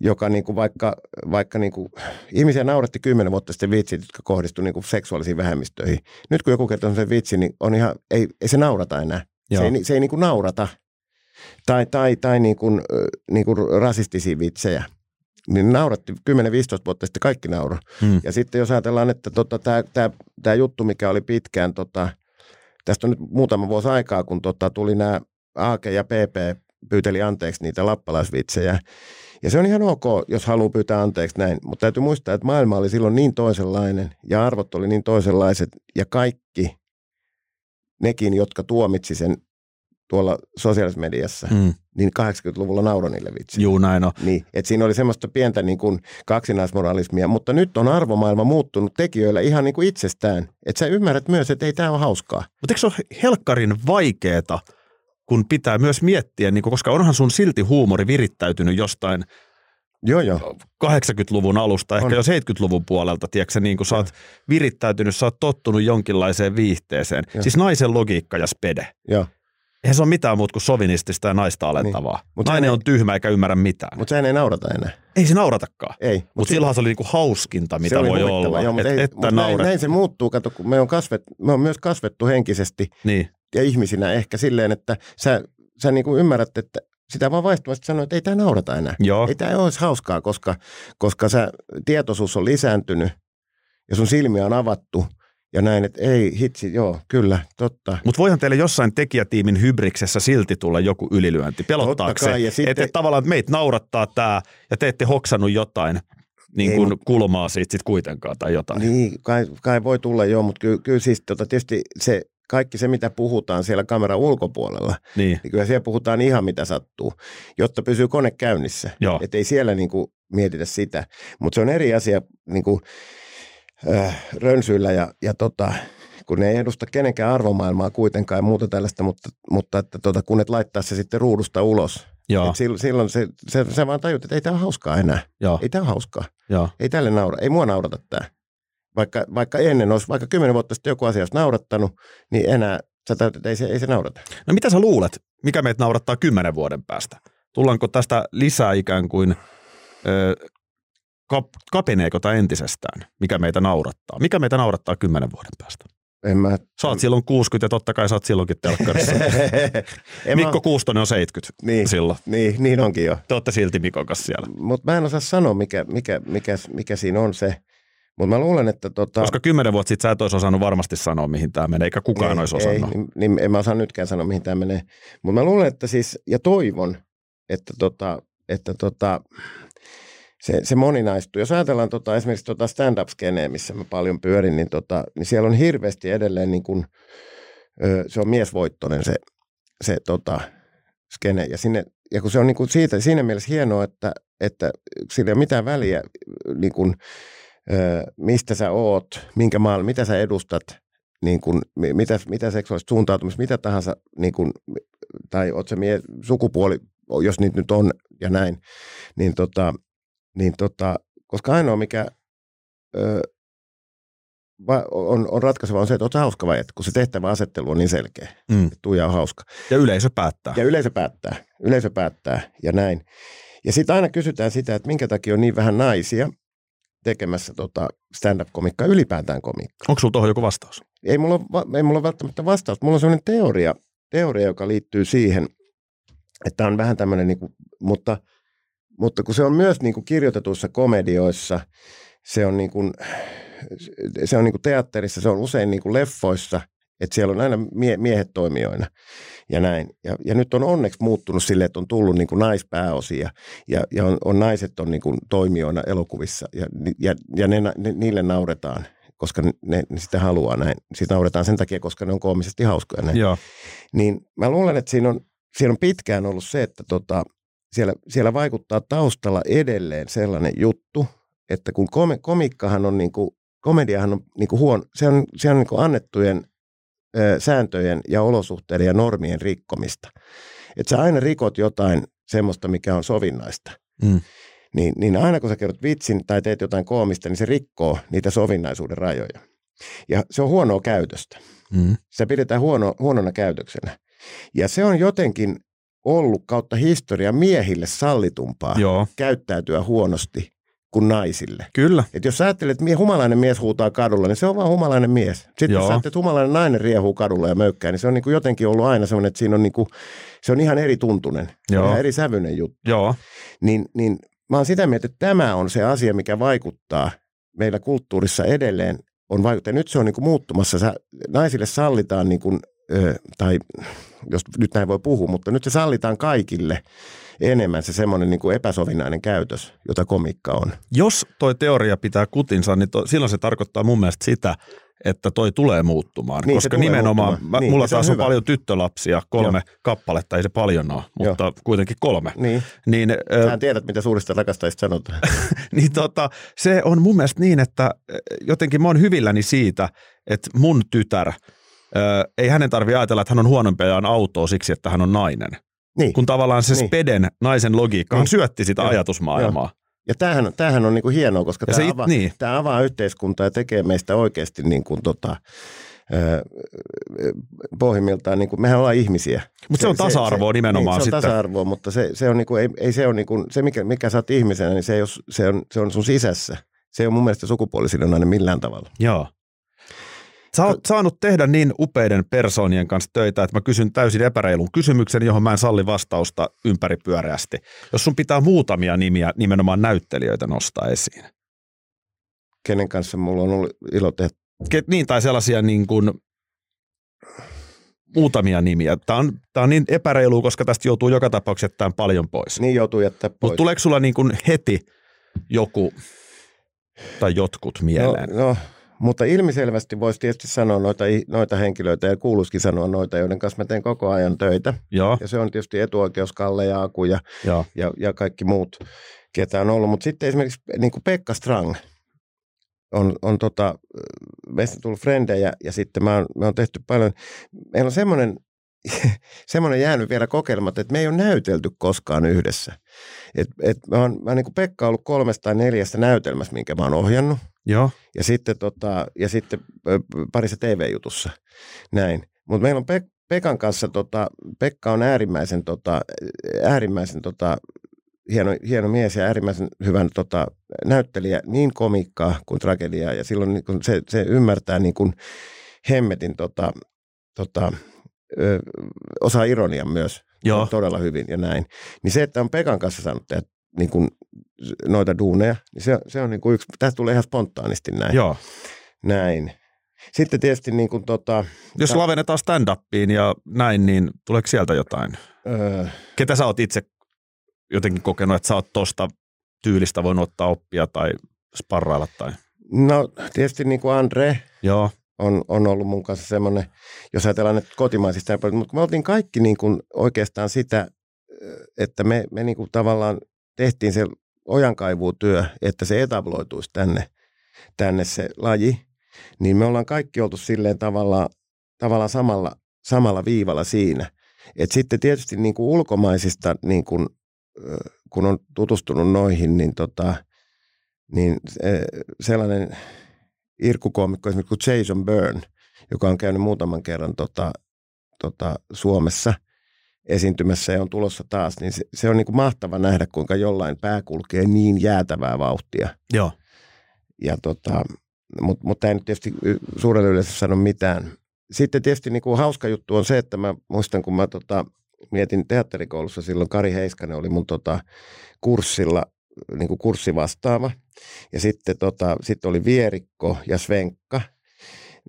joka niin kuin vaikka, vaikka niin kuin, ihmisiä nauratti kymmenen vuotta sitten vitsit, jotka kohdistuivat niin kuin seksuaalisiin vähemmistöihin. Nyt kun joku kertoo sen vitsi, niin on ihan, ei, ei se naurata enää. Joo. Se ei, se ei niin kuin naurata. Tai, tai, tai niin kuin, niin kuin rasistisia vitsejä. Niin nauratti 10-15 vuotta sitten kaikki nauro. Hmm. Ja sitten jos ajatellaan, että tota, tämä juttu, mikä oli pitkään, tota, tästä on nyt muutama vuosi aikaa, kun tota, tuli nämä Aake ja PP pyyteli anteeksi niitä lappalaisvitsejä. Ja se on ihan ok, jos haluaa pyytää anteeksi näin, mutta täytyy muistaa, että maailma oli silloin niin toisenlainen ja arvot oli niin toisenlaiset ja kaikki nekin, jotka tuomitsi sen tuolla sosiaalisessa mediassa, Mm. niin 80-luvulla nauroi niille vitsille. Juu, näin on. Niin, että siinä oli semmoista pientä niin kuin kaksinaismoralismia, mutta nyt on arvomaailma muuttunut tekijöillä ihan niin kuin itsestään. Että sä ymmärrät myös, että ei tämä ole hauskaa. Mutta eikö se ole helkkarin vaikeeta, kun pitää myös miettiä, niin kun, koska onhan sun silti huumori virittäytynyt jostain Joo, joo. 80-luvun alusta, ehkä On. jo 70-luvun puolelta, tiedätkö, niin kun sä oot virittäytynyt, sä oot tottunut jonkinlaiseen viihteeseen. Joo. Siis naisen logiikka ja spede. joo. Eihän se ole mitään muuta kuin sovinistista ja naista alentavaa. Niin. Mut Nainen sehän on tyhmä eikä ymmärrä mitään. Mutta sehän ei naurata enää. ei se nauratakaan. Ei. Mutta mut silloinhan se oli niinku hauskinta, mitä voi olla. Joo, Et, ei, että mut näin, näin, se muuttuu, kato, kun me on, kasvet, me on myös kasvettu henkisesti Niin. Ja ihmisinä ehkä silleen, että sä, sä niin kuin ymmärrät, että sitä vaan vaihtumasti sanoo, että ei tämä naurata enää. Joo. Ei tämä olisi hauskaa, koska, koska sä, tietoisuus on lisääntynyt ja sun silmiä on avattu ja näin, että ei hitsi, joo, kyllä, totta. Mutta voihan teille jossain tekijätiimin hybriksessä silti tulla joku ylilyönti. Pelottaako kai, se? sitten- Että et tavallaan että meitä naurattaa tämä ja te ette hoksannut jotain niin Ei, kuin mut- kulmaa siitä sit kuitenkaan tai jotain. Niin, kai, kai voi tulla joo, mutta kyllä, kyllä siis tota, tietysti se, kaikki se, mitä puhutaan siellä kameran ulkopuolella, Niin. niin kyllä siellä puhutaan ihan mitä sattuu, jotta pysyy kone käynnissä. Että ei siellä niin kuin, mietitä sitä. Mutta se on eri asia niin kuin, äh, rönsyillä ja, ja tota, kun ne ei edusta kenenkään arvomaailmaa kuitenkaan ja muuta tällaista, mutta, mutta että tota, kun et laittaa se sitten ruudusta ulos. Silloin, silloin se, se, se vaan tajut, että ei tämä ole hauskaa enää. joo, Ei tämä ole hauskaa. joo. Ei tälle naura. Ei mua naurata tämä. Vaikka, vaikka ennen olisi, vaikka kymmenen vuotta sitten joku asia olisi naurattanut, niin enää sä täytyt, että ei se, ei se naurata. No mitä sä luulet, mikä meitä naurattaa kymmenen vuoden päästä? Tullaanko tästä lisää ikään kuin, ö, kap, kapeneeko tämä entisestään, mikä meitä naurattaa? Mikä meitä naurattaa kymmenen vuoden päästä? En mä... Sä oot silloin 60 ja totta kai sä oot silloinkin telkkarissa. Mikko mä, Kuustonen on 70 niin, silloin. niin, niin onkin jo. Te ootte silti Mikon kanssa siellä. Mutta mä en osaa sanoa, mikä, mikä, mikä, mikä siinä on se. Mutta mä luulen, että tota, Koska kymmenen vuotta sitten sä et olisi osannut varmasti sanoa, mihin tämä menee, eikä kukaan ei, olisi ei, osannut. niin, niin, en mä osaa nytkään sanoa, mihin tämä menee. Mutta mä luulen, että siis, ja toivon, että, tota, että tota, se, se moninaistuu. Jos ajatellaan tota, esimerkiksi tota stand-up-skeneä, missä mä paljon pyörin, niin, tota, niin siellä on hirveästi edelleen, niin kun, ö, se on miesvoittoinen se, se tota, skene. Ja, sinne, ja kun se on niin kun siitä, siinä mielessä hienoa, että, että sillä ei ole mitään väliä, niin kun, mistä sä oot, minkä maan, mitä sä edustat, niin kun, mi- mitä, mitä seksuaalista suuntautumista, mitä tahansa, niin kun, tai oot se mie, sukupuoli jos niitä nyt on ja näin, niin, tota, niin tota, koska ainoa mikä ö, va, on, on ratkaiseva on se, että olet hauska vai et, kun se tehtävä asettelu on niin selkeä. Mm. Tuija on hauska. Ja yleisö päättää. Ja yleisö päättää. Yleisö päättää ja näin. Ja sitten aina kysytään sitä, että minkä takia on niin vähän naisia tekemässä tota stand-up-komikkaa, ylipäätään komikkaa. Onko sulla tuohon joku vastaus? Ei mulla, ole, ei mulla ole välttämättä vastaus. Mulla on sellainen teoria, teoria, joka liittyy siihen, että on vähän tämmöinen, niin kuin, mutta, mutta kun se on myös niin kuin kirjoitetuissa komedioissa, se on, niin kuin, se on niin kuin teatterissa, se on usein niin kuin leffoissa, että siellä on aina mie- miehet toimijoina ja näin. Ja, ja nyt on onneksi muuttunut sille, että on tullut niin kuin naispääosia ja, ja on, on naiset on niin kuin toimijoina elokuvissa ja, ja, ja ne, ne, niille nauretaan koska ne, ne sitä haluaa näin. Sitä nauretaan sen takia, koska ne on koomisesti hauskoja näin. Joo. Niin mä luulen, että siinä on, siinä on pitkään ollut se, että tota, siellä, siellä vaikuttaa taustalla edelleen sellainen juttu, että kun kom, komikkahan on niin kuin, komediahan on niin kuin huono, se on, se on niin kuin annettujen ö, sääntöjen ja olosuhteiden ja normien rikkomista. Että sä aina rikot jotain semmoista, mikä on sovinnaista. Mm. Niin, niin aina kun sä kerrot vitsin tai teet jotain koomista, niin se rikkoo niitä sovinnaisuuden rajoja. Ja se on huonoa käytöstä. Mm. Se pidetään huono, huonona käytöksenä. Ja se on jotenkin ollut kautta historia miehille sallitumpaa Joo, käyttäytyä huonosti kuin naisille. kyllä. Et jos sä ajattelet, että mie, humalainen mies huutaa kadulla, niin se on vaan humalainen mies. Sitten Joo. jos sä ajattelet, että humalainen nainen riehuu kadulla ja möykkää, niin se on niin kuin jotenkin ollut aina semmoinen, että siinä on, niin kuin, se on ihan eri tuntunen. Joo. ihan eri sävyinen juttu. Joo, Niin, niin mä oon sitä mieltä, että tämä on se asia, mikä vaikuttaa meillä kulttuurissa edelleen on vaikuttaa. Nyt se on niin kuin muuttumassa. Sä, naisille sallitaan, niin kuin, ö, tai jos nyt näin voi puhua, mutta nyt se sallitaan kaikille enemmän se semmoinen niin kuin epäsovinnainen käytös, jota komikka on. jos toi teoria pitää kutinsa, niin to, silloin se tarkoittaa mun mielestä sitä, että toi tulee muuttumaan. Niin, koska tulee nimenomaan, muuttumaan. mä, Niin, mulla ja on taas on, hyvä. paljon tyttölapsia, kolme kappaletta, ei se paljon ole, mutta kuitenkin kolme. Niin. Niin, Sähän tiedät, mitä suurista rakastajista sanotaan. niin tota, se on mun mielestä niin, että jotenkin mä oon hyvilläni siitä, että mun tytär, ö, ei hänen tarvi ajatella, että hän on huonompi ajan autoa siksi, että hän on nainen. Niin. Kun tavallaan se Niin. speden naisen logiikka Niin. syötti sitä Joo. ajatusmaailmaa. Ja tämähän, tämähän on niin kuin hienoa, koska Ja tämä, se it- avaa, niin. tämä avaa yhteiskuntaa ja tekee meistä oikeasti niin kuin tota, pohjimmiltaan, niin kuin, mehän ollaan ihmisiä. Mutta se on tasa-arvoa nimenomaan niin, se on sitten. tasa-arvoa, mutta se, se, on niin kuin, ei, ei se, on niin kuin, se mikä, mikä sä oot ihmisenä, niin se, ei ole, se, on, se on sun sisässä. Se ei ole mun mielestä sukupuolisidonnainen millään tavalla. Joo. Sä oot saanut tehdä niin upeiden persoonien kanssa töitä, että mä kysyn täysin epäreilun kysymyksen, johon mä en salli vastausta ympäripyöreästi. Jos sun pitää muutamia nimiä, nimenomaan näyttelijöitä nostaa esiin. Kenen kanssa mulla on ollut ilo tehdä. Ket, niin, tai sellaisia niin kuin, muutamia nimiä. Tämä on, tää on niin epäreilu, koska tästä joutuu joka tapauksessa jättämään paljon pois. Niin joutuu jättää pois. Mutta tuleeko sulla niin kuin heti joku tai jotkut mieleen? No, no, mutta ilmiselvästi voisi tietysti sanoa noita, noita henkilöitä ja kuuluisikin sanoa noita, joiden kanssa mä teen koko ajan töitä. Joo, Ja se on tietysti etuoikeus Kalle ja Aku ja, joo. ja, ja kaikki muut, ketä on ollut. Mutta sitten esimerkiksi niin kuin Pekka Strang on, on tota, meistä tullut frendejä ja sitten mä oon, me on tehty paljon. Meillä on semmoinen, semmoinen jäänyt vielä kokeilematta, että me ei ole näytelty koskaan yhdessä. Et, et mä oon, mä oon niin Pekka ollut kolmesta tai neljästä näytelmässä, minkä mä oon ohjannut. Joo, Ja sitten, tota, ja sitten parissa TV-jutussa. Näin. Mutta meillä on Pek- Pekan kanssa, tota, Pekka on äärimmäisen, tota, äärimmäisen tota, hieno, hieno mies ja äärimmäisen hyvän tota, näyttelijä, niin komikkaa kuin tragediaa. Ja silloin niin kun se, se ymmärtää niin kuin hemmetin tota, tota, ö, osaa ironian myös joo. todella hyvin ja näin. Niin se, että on Pekan kanssa saanut tehdä niin kuin noita duuneja, niin se, se on niin kuin yksi, tästä tulee ihan spontaanisti näin. joo. näin. Sitten tietysti niin kuin tota, Jos Tää- lavennetaan stand-upiin ja näin, niin tuleeko sieltä jotain? öö, Ketä sä oot itse jotenkin kokenut, että sä oot tosta tyylistä voinut ottaa oppia tai sparrailla tai? no tietysti niin kuin Andre Joo, on, on ollut mun kanssa semmoinen, jos ajatellaan nyt kotimaisista, mutta me oltiin kaikki niin kuin oikeastaan sitä, että me, me niin kuin tavallaan tehtiin se ojankaivuutyö, että se etabloituisi tänne, tänne se laji, niin me ollaan kaikki oltu silleen tavallaan, tavallaan samalla, samalla viivalla siinä. Et sitten tietysti niin kuin ulkomaisista, niin kuin, kun on tutustunut noihin, niin, tota, niin sellainen irkkukoomikko esimerkiksi kuin Jason Byrne, joka on käynyt muutaman kerran tota, tota, Suomessa esiintymässä ja on tulossa taas, niin se, se on niin kuin mahtava nähdä, kuinka jollain pää kulkee niin jäätävää vauhtia. Joo. Ja tota, mutta mut ei nyt tietysti suurelle yleisölle sano mitään. Sitten tietysti niin kuin hauska juttu on se, että mä muistan, kun mä tota, mietin teatterikoulussa silloin, Kari Heiskanen oli mun tota, kurssilla, niin kuin kurssivastaava. Ja sitten tota, sit oli Vierikko ja Svenkka,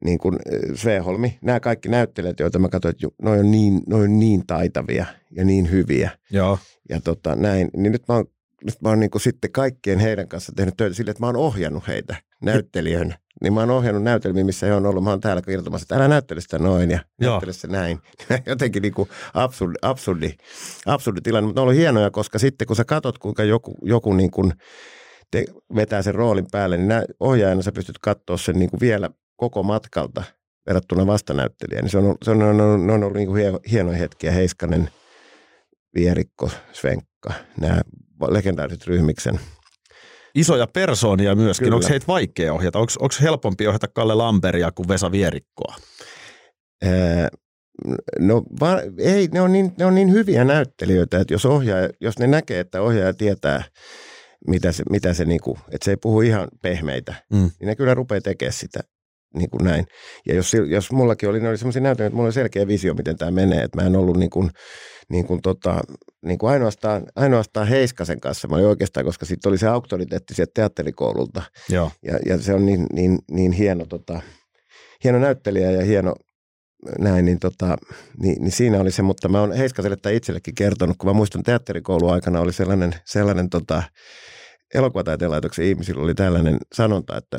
niin kuin Sveholmi. Nämä kaikki näyttelijät, joita mä katsoin, että noi on niin, noi on niin taitavia ja niin hyviä. Joo. Ja tota, näin. Niin nyt mä oon, nyt mä oon niin kuin sitten kaikkien heidän kanssa tehnyt töitä sille, että mä oon ohjannut heitä näyttelijöinä. Niin mä oon ohjannut näytelmiä, missä he on ollut. Mä oon täällä kertomassa, että älä näyttele sitä noin ja Joo. näyttele se näin. Jotenkin niin kuin absurdi, absurdi, absurdi tilanne, mutta ne on ollut hienoja, koska sitten kun sä katot, kuinka joku, joku niin kuin te, vetää sen roolin päälle, niin ohjaajana sä pystyt katsoa sen niin kuin vielä koko matkalta verrattuna vastanäyttelijään. Niin se on, se on, on, on, on ollut niin kuin hienoja hetkiä. Heiskanen, Vierikko, Svenkka, nämä legendaariset ryhmiksen – isoja persoonia myöskin. Kyllä. Onko heitä vaikea ohjata? Onko, onko helpompi ohjata Kalle Lamberia kuin Vesa Vierikkoa? Ää, no va, ei, ne on, niin, ne on niin hyviä näyttelijöitä, että jos, ohjaaja, jos ne näkee, että ohjaaja tietää, mitä se, mitä se niinku, että se ei puhu ihan pehmeitä, mm. niin ne kyllä rupeaa tekemään sitä niin kuin näin. Ja jos, jos mullakin oli, ne oli sellaisia näytelmiä, että mulla oli selkeä visio, miten tämä menee, että mä en ollut niin kuin, niin kuin tota, niin kuin ainoastaan, ainoastaan Heiskasen kanssa. Mä olin oikeastaan, koska sitten oli se auktoriteetti sieltä teatterikoululta. Joo. Ja, ja, se on niin, niin, niin hieno, tota, hieno näyttelijä ja hieno näin, niin, tota, niin, niin, siinä oli se, mutta mä oon Heiskaselle tai itsellekin kertonut, kun mä muistan teatterikoulu aikana oli sellainen, sellainen tota, elokuvataiteen laitoksen ihmisillä oli tällainen sanonta, että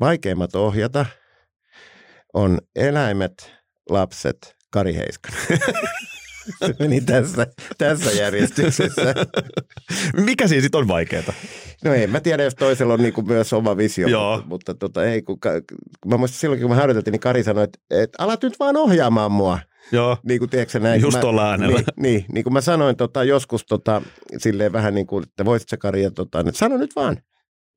vaikeimmat ohjata on eläimet, lapset, Kari Heiskanen. Se meni tässä, tässä järjestyksessä. Mikä siinä sitten on vaikeaa? No en mä tiedä, jos toisella on niinku myös oma visio, Joo. mutta, mutta tota, ei, kun, kun mä muistan silloin, kun mä harjoiteltiin, niin Kari sanoi, että, että alat nyt vaan ohjaamaan mua. Joo. Niin kuin, tiedätkö, näin, Just tuolla äänellä. Niin, niin, niin, kuin mä sanoin tota, joskus tota, silleen vähän niin kuin, että voisit sä Kari, ja tota, että sano nyt vaan.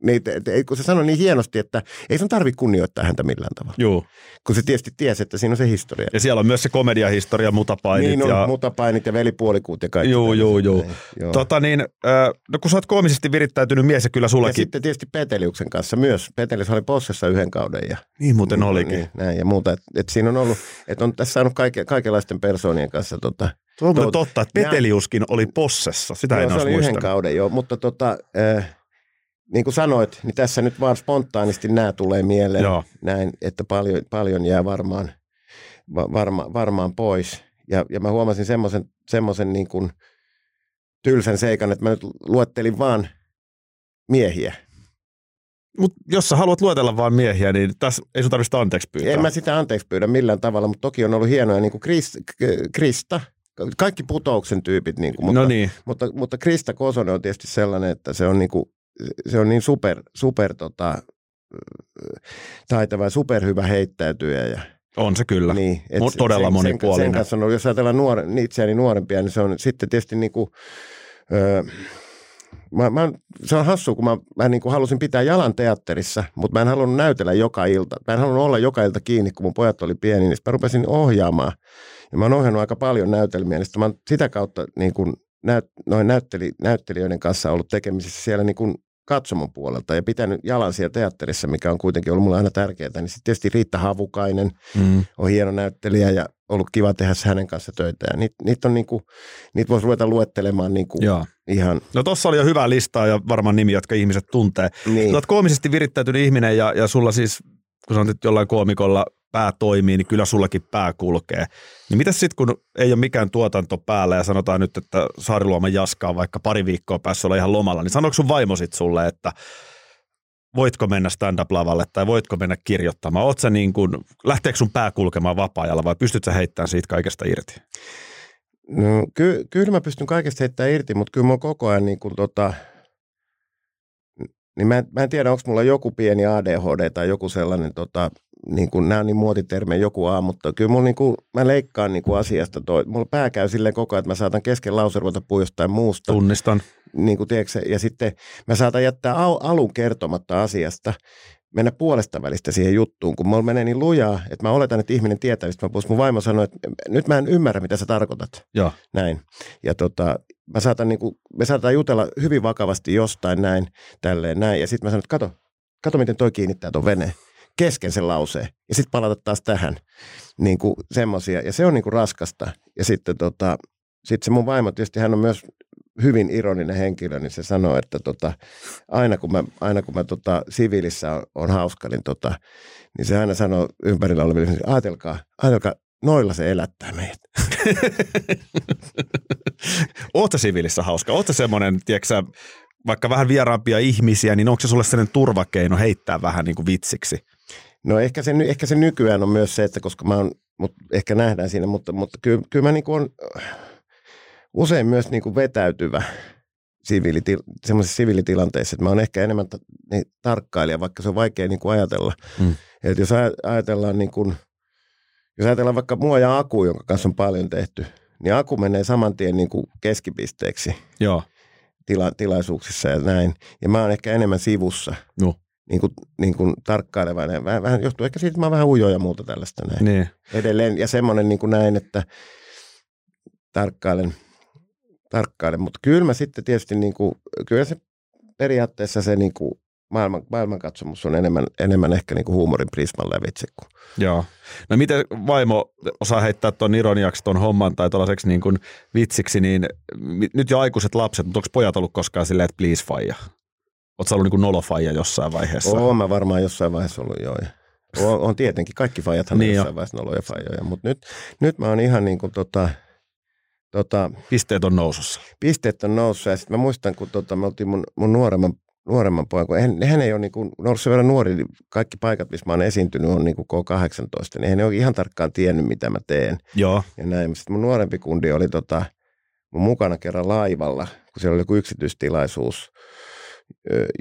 Niin, te, te, kun se sanoi niin hienosti, että ei sun tarvitse kunnioittaa häntä millään tavalla. Joo. Kun se tietysti tiesi, että siinä on se historia. Ja siellä on myös se komediahistoria, mutapainit. Niin on, ja... mutapainit ja velipuolikuut ja kaikki. Joo, joo, joo. joo. Tota niin, äh, no kun sä oot koomisesti virittäytynyt mies ja kyllä sullakin. Ja sitten tietysti Peteliuksen kanssa myös. Petelius oli Possessa yhden kauden. Ja, niin muuten niin, olikin. Niin, näin ja muuta. Että et siinä on ollut, että on tässä saanut kaike, kaikenlaisten persoonien kanssa tota, Tuo on tot, totta, että Peteliuskin ja, oli Possessa. Sitä joo, en se oli muistanut. yhden kauden, joo. Mutta tota, äh, niin kuin sanoit, niin tässä nyt vaan spontaanisti nämä tulee mieleen. Joo. Näin, että paljon, paljon jää varmaan, varma, varmaan pois. Ja, ja mä huomasin semmoisen semmoisen niin kuin tylsän seikan, että mä nyt luettelin vaan miehiä. Mutta jos sä haluat luetella vaan miehiä, niin tässä ei sun tarvitse anteeksi pyytää. En mä sitä anteeksi pyydä millään tavalla, mutta toki on ollut hienoja, niin kuin Chris, Krista, kaikki putouksen tyypit. Niin kuin, mutta, no niin. mutta, mutta Krista Kosonen on tietysti sellainen, että se on niin kuin se on niin super, super tota, taitava superhyvä heittäytyjä. Ja, on se kyllä, niin, et todella sen, monipuolinen. Sen, sen kanssa on, jos ajatellaan nuore, itseäni nuorempia, niin se on sitten tietysti niin kuin, öö, mä, mä, se on hassu, kun mä, mä niin kuin halusin pitää jalan teatterissa, mutta mä en halunnut näytellä joka ilta. Mä en halunnut olla joka ilta kiinni, kun mun pojat oli pieni, niin mä rupesin ohjaamaan. Ja mä oon ohjannut aika paljon näytelmiä, niin mä oon sitä kautta niin kuin näyt, noin näytteli, näyttelijöiden kanssa ollut tekemisissä siellä niin kuin katsomon puolelta ja pitänyt jalan siellä teatterissa, mikä on kuitenkin ollut mulle aina tärkeää. Niin sitten tietysti Riitta Havukainen mm. on hieno näyttelijä ja ollut kiva tehdä hänen kanssa töitä. Ja niitä, niitä, on niinku, niitä voisi ruveta luettelemaan niinku ihan. No tuossa oli jo hyvä listaa ja varmaan nimi, jotka ihmiset tuntee. Niin. Olet koomisesti virittäytynyt ihminen ja, ja sulla siis, kun sä nyt jollain koomikolla pää toimii, niin kyllä sullakin pää kulkee. Niin mitä sitten, kun ei ole mikään tuotanto päällä ja sanotaan nyt, että Saariluoman Jaska on vaikka pari viikkoa päässä olla ihan lomalla, niin sanoiko sun vaimo sit sulle, että voitko mennä stand-up-lavalle tai voitko mennä kirjoittamaan? Oot sä niin kuin, lähteekö sun pää kulkemaan vapaa-ajalla vai pystyt sä heittämään siitä kaikesta irti? No, ky- kyllä mä pystyn kaikesta heittämään irti, mutta kyllä mä koko ajan niin kuin tota, niin mä en, mä en tiedä, onko mulla joku pieni ADHD tai joku sellainen tota, niin kuin, nämä on niin muotitermejä joku aamuttaa. Kyllä mulla niin kuin, mä leikkaan niin kuin asiasta toi. Mulla pää käy silleen koko ajan, että mä saatan kesken lause ruveta puhua jostain muusta. Tunnistan. Niin kuin, tiedätkö, ja sitten mä saatan jättää al- alun kertomatta asiasta mennä puolesta välistä siihen juttuun, kun mulla menee niin lujaa, että mä oletan, että ihminen tietää, mistä mä puhun. Mun vaimo sanoi, että nyt mä en ymmärrä, mitä sä tarkoitat. Joo. Näin. Ja tota, mä saatan niin kuin, me saataan jutella hyvin vakavasti jostain näin, tälleen näin. Ja sitten mä sanon, että kato, kato miten toi kiinnittää ton veneen kesken sen lauseen. Ja sitten palata taas tähän. Niin kuin semmosia. Ja se on niin kuin raskasta. Ja sitten tota, sit se mun vaimo, tietysti hän on myös hyvin ironinen henkilö, niin se sanoo, että tota, aina kun mä, aina kun mä tota, siviilissä on, on hauska, niin, tota, niin se aina sanoo ympärillä oleville, että ajatelkaa, ajatelkaa, noilla se elättää meidät. Ootko siviilissä hauska? Ootko semmoinen, vaikka vähän vieraampia ihmisiä, niin onko se sulle sellainen turvakeino heittää vähän niin kuin vitsiksi? No ehkä se, ehkä se nykyään on myös se, että koska mä oon, mut ehkä nähdään siinä, mutta, mutta kyllä, kyllä mä niin kuin on usein myös niin kuin vetäytyvä siviiliti, semmoisessa siviilitilanteissa, että mä oon ehkä enemmän ta, niin, tarkkailija, vaikka se on vaikea niin ajatella. Mm. Että jos ajatellaan niin kuin, jos ajatellaan vaikka mua ja Aku, jonka kanssa on paljon tehty, niin Aku menee saman tien niin kuin keskipisteeksi Joo. Tila, tilaisuuksissa ja näin. Ja mä oon ehkä enemmän sivussa. No. Niin kuin, niin kuin tarkkailevainen. Vähän, vähän johtuu ehkä siitä, että mä oon vähän ujo ja muuta tällaista näin. Niin. Edelleen. Ja semmoinen niin kuin näin, että tarkkailen – tarkkailen. Mutta kyllä mä sitten tietysti, niin kuin, kyllä se periaatteessa se niin kuin maailman, maailmankatsomus on enemmän, enemmän ehkä niin kuin huumorin prisman lävitse. Kuin. Joo. No miten vaimo osaa heittää tuon ironiaksi tuon homman tai tuollaiseksi niin kuin vitsiksi, niin nyt jo aikuiset lapset, mutta onko pojat ollut koskaan silleen, että please faija? Oletko ollut niin nolofaija jossain vaiheessa? Oon mä varmaan jossain vaiheessa ollut joo. On, on tietenkin, kaikki faijathan niin on jossain vaiheessa noloja faijoja, mutta nyt, nyt mä oon ihan niin kuin tota, Tota, pisteet on nousussa. Pisteet on nousussa ja sitten mä muistan, kun tota, me oltiin mun, mun nuoremman, nuoremman pojan, kun hän, hän ei ole niin kuin, noussut sen verran nuori, niin kaikki paikat, missä mä oon esiintynyt, on niin kuin K18, niin hän ei ole ihan tarkkaan tiennyt, mitä mä teen. Joo. Ja näin. Sitten mun nuorempi kundi oli tota, mun mukana kerran laivalla, kun siellä oli joku yksityistilaisuus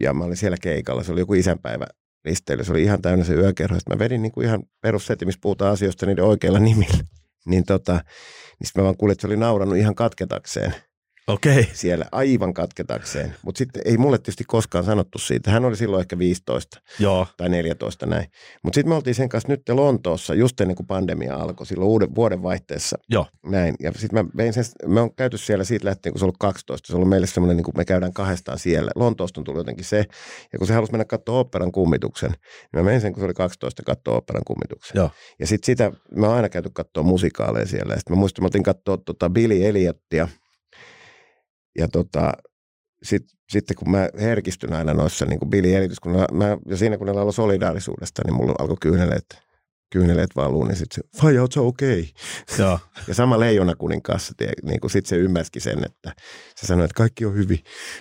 ja mä olin siellä keikalla. Se oli joku isänpäivä risteily. Se oli ihan täynnä se yökerho. Mä vedin niin kuin ihan perusseti, missä puhutaan asioista niiden oikeilla nimillä. Niin tota, niin mä vaan kuulin, että se oli naurannut ihan katketakseen. Okei. Okay. Siellä aivan katketakseen. Mutta sitten ei mulle tietysti koskaan sanottu siitä. Hän oli silloin ehkä 15 Joo. tai 14 näin. Mutta sitten me oltiin sen kanssa nyt Lontoossa just ennen kuin pandemia alkoi, silloin uuden vuoden vaihteessa. Joo. Näin. Ja sitten mä vein sen, me on käyty siellä siitä lähtien, kun se on ollut 12. Se on ollut meille semmoinen, niin kuin me käydään kahdestaan siellä. Lontoosta on tullut jotenkin se. Ja kun se halusi mennä katsoa operan kummituksen, niin mä vein sen, kun se oli 12 katsoa operan kummituksen. Joo. Ja sitten sitä, me on aina käyty katsoa musikaaleja siellä. Ja sitten mä muistin, mä oltiin katsoa tota Billy Elliotia – ja tota, sitten sit kun mä herkistyn aina noissa niin kuin Billy Elitys, kun mä, ja siinä kun ne lauloi solidaarisuudesta, niin mulla alkoi kyyneleet, kyyneleet valuu, niin sitten se, faija, oot okei? Okay? Joo. Ja sama Leijona kuninkaassa, niin kuin sitten se ymmärski sen, että se sanoi, että kaikki on hyvin.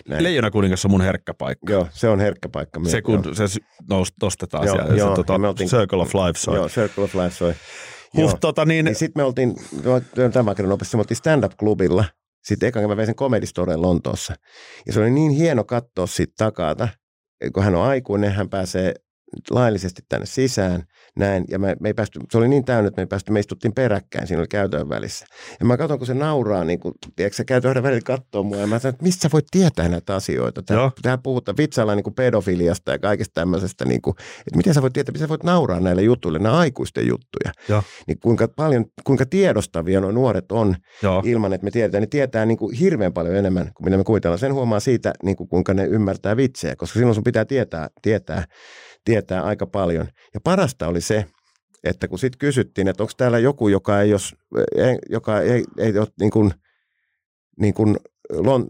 Näin. Leijona kuningas on mun herkkä paikka. Joo, se on herkkä paikka. Se kun joo. se nous, tostetaan joo, siellä, joo, se, tota, oltiin, Circle of Life soi. Joo, Circle of Life soi. Huh, tota niin, niin sitten me oltiin, tämä kerran nopeasti, me oltiin stand-up-klubilla – sitten ekan mä vein sen komedistoreen Lontoossa. Ja se oli niin hieno katsoa siitä takata, kun hän on aikuinen, hän pääsee laillisesti tänne sisään, näin, ja me, me ei päästy, se oli niin täynnä, että me ei päästy, me istuttiin peräkkäin, siinä oli käytön välissä. Ja mä katson, kun se nauraa, niin kuin, tiedätkö, se käytön välillä katsoo mua, ja mä sanon, että mistä sä voit tietää näitä asioita? Tää, tää puhutaan, vitsaillaan niin kuin pedofiliasta ja kaikesta tämmöisestä, niin kuin, että miten sä voit tietää, miten sä voit nauraa näille jutuille, nämä aikuisten juttuja. Joo. Niin kuinka paljon, kuinka tiedostavia nuo nuoret on Joo. ilman, että me tiedetään, ne tietää niin kuin hirveän paljon enemmän kuin mitä me kuvitellaan. Sen huomaa siitä, niin kuin, kuinka ne ymmärtää vitsejä, koska silloin sun pitää tietää, tietää tietää aika paljon. Ja parasta oli se, että kun sitten kysyttiin, että onko täällä joku, joka ei, jos, joka ei, ei ole niin kuin, niin kuin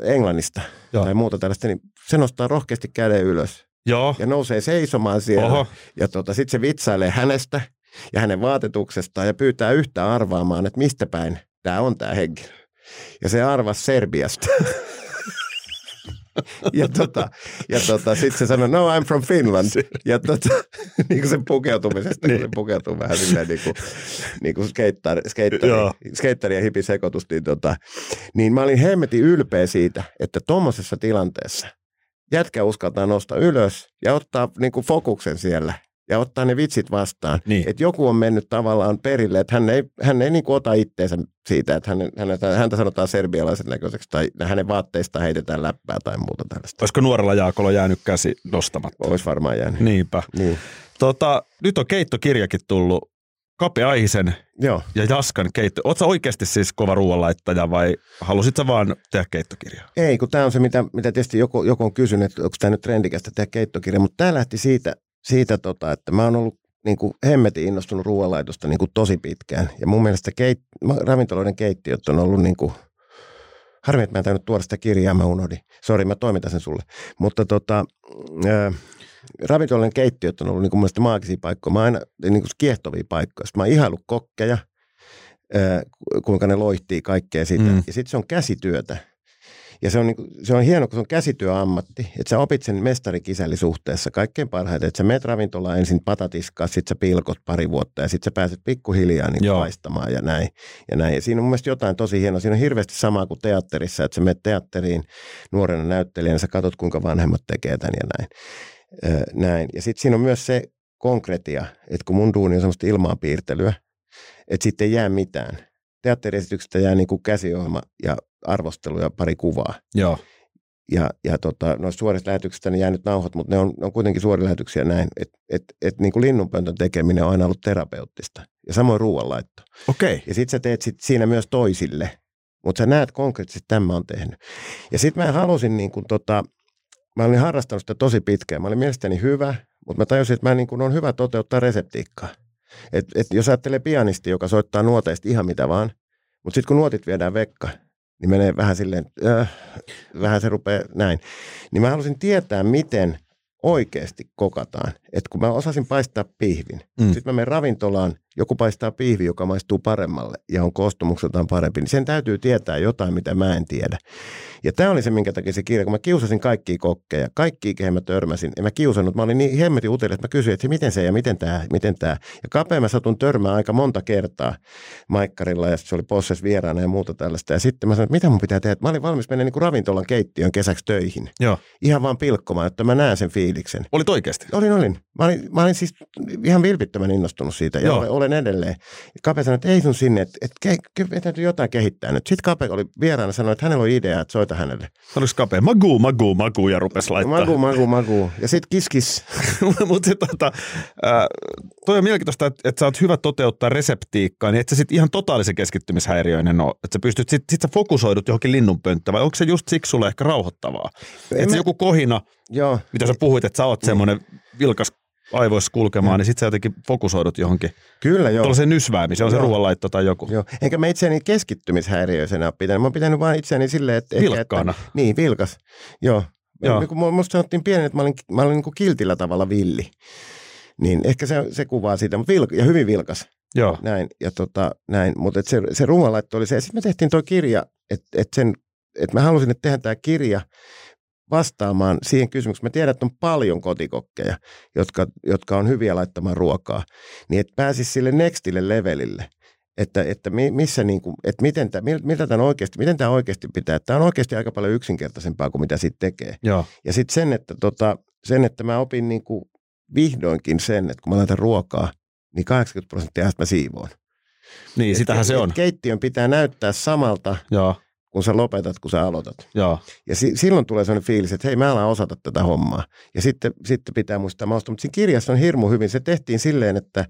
Englannista Joo. tai muuta tällaista, niin se nostaa rohkeasti käden ylös. Joo. Ja nousee seisomaan siellä. Oho. Ja tota, sitten se vitsailee hänestä ja hänen vaatetuksestaan ja pyytää yhtä arvaamaan, että mistä päin tämä on tämä henkilö. Ja se arvasi Serbiasta. ja tota, ja tota, sitten se sanoi, no I'm from Finland. Ja tota, niin kuin sen pukeutumisesta, niin. kun se pukeutuu vähän silleen niin kuin, niin kuin skeittari, skeittari, skeittari ja hipi sekoitus, niin, tota, niin mä olin hemmetin ylpeä siitä, että tuommoisessa tilanteessa jätkä uskaltaa nostaa ylös ja ottaa niin kuin fokuksen siellä ja ottaa ne vitsit vastaan. Niin. Että joku on mennyt tavallaan perille, että hän ei, hän ei niin ota itteensä siitä, että hänen, häntä, häntä sanotaan serbialaisen näköiseksi tai hänen vaatteista heitetään läppää tai muuta tällaista. Olisiko nuorella Jaakolla jäänyt käsi nostamatta? Olisi varmaan jäänyt. Niinpä. Niin. Tota, nyt on keittokirjakin tullut. Kape Aihisen Joo. ja Jaskan keitto. Oletko oikeasti siis kova ruoanlaittaja vai halusit sä vaan tehdä keittokirjaa? Ei, kun tämä on se, mitä, mitä tietysti joku, joku on kysynyt, että onko tämä nyt trendikästä tehdä keittokirja, mutta tämä lähti siitä, siitä tota, että mä oon ollut niin kuin hemmetin innostunut ruoanlaitosta niin kuin tosi pitkään. Ja mun mielestä keit, ravintoloiden keittiöt on ollut niin kuin, harmi, että mä en tainnut tuoda sitä kirjaa, mä unohdin. Sori, mä toimitan sen sulle. Mutta tota, ää, ravintoloiden keittiöt on ollut niin kuin mun mielestä maagisia paikkoja. Mä oon aina niin kuin kiehtovia paikkoja. Sitten mä oon ihaillut kokkeja, ää, kuinka ne loihtii kaikkea sitä. Mm. Ja sitten se on käsityötä. Ja se on, niin kuin, se on hieno, kun se on käsityöammatti, että sä opit sen mestarikisällisuhteessa kaikkein parhaiten, että sä meet ravintolaan ensin patatiskaa, sit sä pilkot pari vuotta ja sit sä pääset pikkuhiljaa niin paistamaan ja näin, ja näin. Ja siinä on mun mielestä jotain tosi hienoa. Siinä on hirveästi samaa kuin teatterissa, että sä menet teatteriin nuorena näyttelijänä, sä katsot kuinka vanhemmat tekee tämän ja näin. Öö, näin. Ja sitten siinä on myös se konkretia, että kun mun duuni on semmoista ilmaa piirtelyä, että sitten ei jää mitään. Teatteriesityksestä jää niin kuin käsiohjelma ja arvostelu ja pari kuvaa. Joo. Ja, ja tota, noista suorista lähetyksistä ne jää nyt nauhot, mutta ne on, ne on kuitenkin suoria lähetyksiä näin, että et, et, niin kuin linnunpöntön tekeminen on aina ollut terapeuttista. Ja samoin ruoanlaitto. Okei. Ja sit sä teet sit siinä myös toisille, mutta sä näet konkreettisesti, että tämä on tehnyt. Ja sitten mä halusin niin kuin tota, mä olin harrastanut sitä tosi pitkään. Mä olin mielestäni hyvä, mutta mä tajusin, että mä niin kuin on hyvä toteuttaa reseptiikkaa. Et, et jos ajattelee pianisti, joka soittaa nuoteista ihan mitä vaan, mutta sitten kun nuotit viedään vekka, niin menee vähän silleen, äh, vähän se rupeaa näin. Niin mä halusin tietää, miten oikeasti kokataan. Että kun mä osasin paistaa pihvin, Mm. sitten mä menen ravintolaan, joku paistaa pihvi, joka maistuu paremmalle ja on koostumukseltaan parempi, niin sen täytyy tietää jotain, mitä mä en tiedä. Ja tämä oli se, minkä takia se kirja, kun mä kiusasin kaikkia kokkeja, kaikki kehen mä törmäsin, en mä kiusannut, mä olin niin hemmetin uteli, että mä kysyin, että miten se ja miten tämä, miten tämä. Ja kapea mä satun törmää aika monta kertaa Maikkarilla ja se oli Posses vieraana ja muuta tällaista. Ja sitten mä sanoin, että mitä mun pitää tehdä. Mä olin valmis mennä niin kuin ravintolan keittiön kesäksi töihin. Joo. Ihan vaan pilkkomaan, että mä näen sen fiiliksen. Olit oikeasti? Olin, olin. Mä olin, mä olin siis ihan vilpittömän innostunut siitä ja Joo. olen, olen edelleen. Kape sanoi, että ei sun sinne, että, että ke, ke, täytyy jotain kehittää nyt. Sitten Kape oli vieraana sanoi, että hänellä on idea, että soita hänelle. Oliko kapea? Magu, magu, magu ja rupes laittaa. Magu, magu, magu. Ja sitten kiskis. Mutta tota, äh, toi on mielenkiintoista, että, että sä oot hyvä toteuttaa reseptiikkaa, niin et sä sit ihan totaalisen keskittymishäiriöinen ole. Että sä pystyt, sit, sit sä fokusoidut johonkin linnunpönttään, vai onko se just siksi sulle ehkä rauhoittavaa? Että se mä- joku kohina, Joo. mitä sä puhuit, että sä oot semmoinen vilkas aivoissa kulkemaan, niin sit sä jotenkin fokusoidut johonkin. Kyllä joo. Tuollaiseen nysväämiseen, on se Joo. ruoanlaitto tai joku. Joo. Enkä mä itseäni keskittymishäiriöisenä ole pitänyt. Mä oon pitänyt vaan itseäni silleen, että... ehkä, Vilkkaana. Että, niin, vilkas. Joo. Joo. Niin musta sanottiin pienen, että mä olin, mä olin niin kuin kiltillä tavalla villi. Niin ehkä se, se kuvaa siitä, mutta vilk, ja hyvin vilkas. Joo. Näin, ja tota, näin. Mutta se, se ruoanlaitto oli se. Sitten me tehtiin tuo kirja, että et sen, että mä halusin, että tehdään tämä kirja vastaamaan siihen kysymykseen. Mä tiedän, että on paljon kotikokkeja, jotka, jotka on hyviä laittamaan ruokaa. Niin että pääsisi sille nextille levelille. Että, että, mi- missä niin kuin, että miten tämä, mitä tämän oikeasti, miten tämä oikeasti pitää. Tämä on oikeasti aika paljon yksinkertaisempaa kuin mitä siitä tekee. Joo. Ja sitten sen, että tota, sen, että mä opin niin kuin vihdoinkin sen, että kun mä laitan ruokaa, niin 80 prosenttia mä siivoon. Niin, Et- sitähän et- se on. Keittiön pitää näyttää samalta, Joo. Kun sä lopetat, kun sä aloitat. Joo. Ja si- silloin tulee sellainen fiilis, että hei, mä alan osata tätä hommaa. Ja sitten, sitten pitää muistaa mausta. Mutta siinä kirjassa on hirmu hyvin. Se tehtiin silleen, että,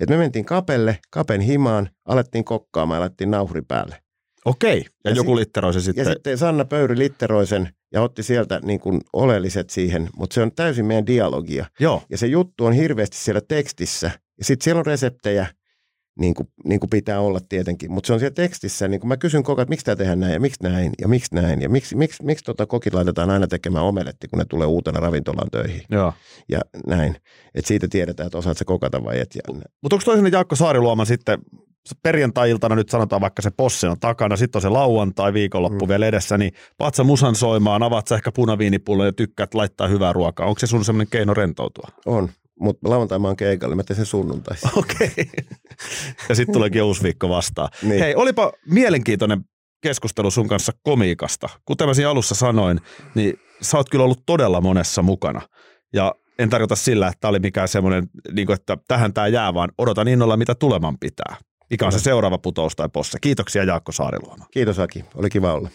että me mentiin kapelle, kapen himaan, alettiin kokkaamaan ja laitettiin nauhri päälle. Okei. Ja, Ja joku si- litteroi se Ja sitten. sitten Sanna Pöyry litteroi sen ja otti sieltä niin kuin oleelliset siihen, mutta se on täysin meidän dialogia. Joo. Ja se juttu on hirveästi siellä tekstissä. Ja sitten siellä on reseptejä, niin kuin, niin kuin pitää olla tietenkin. Mutta se on siellä tekstissä, niin kuin mä kysyn koko että miksi tämä tehdään näin ja miksi näin ja miksi näin. Ja miksi, miksi, miksi tota kokit laitetaan aina tekemään omeletti, kun ne tulee uutena ravintolaan töihin. Joo. Ja näin. Että siitä tiedetään, että osaat se kokata vai et. Ja, Mutta onko toisena Jaakko Saariluoma sitten perjantai-iltana nyt sanotaan vaikka se possi on takana, sitten on se lauantai, viikonloppu mm. vielä edessä, niin paat sä musan soimaan, avaat sä ehkä punaviinipullon ja tykkäät laittaa hyvää ruokaa. Onko se sun semmoinen keino rentoutua? on. Mutta lauantai mä oon keikalla, mä teen sen sunnuntaisin. Okei. ja sitten tuleekin uusi viikko vastaan. Niin. Hei, olipa mielenkiintoinen keskustelu sun kanssa komiikasta. Kuten mä siinä alussa sanoin, niin sä oot kyllä ollut todella monessa mukana. Ja en tarkoita sillä, että tämä oli mikään semmoinen, niin kuin, että tähän tämä jää, vaan odotan innolla, mitä tuleman pitää. Mikä on se seuraava putous tai possa. Kiitoksia Jaakko Saariluoma. Kiitos Aki, oli kiva olla.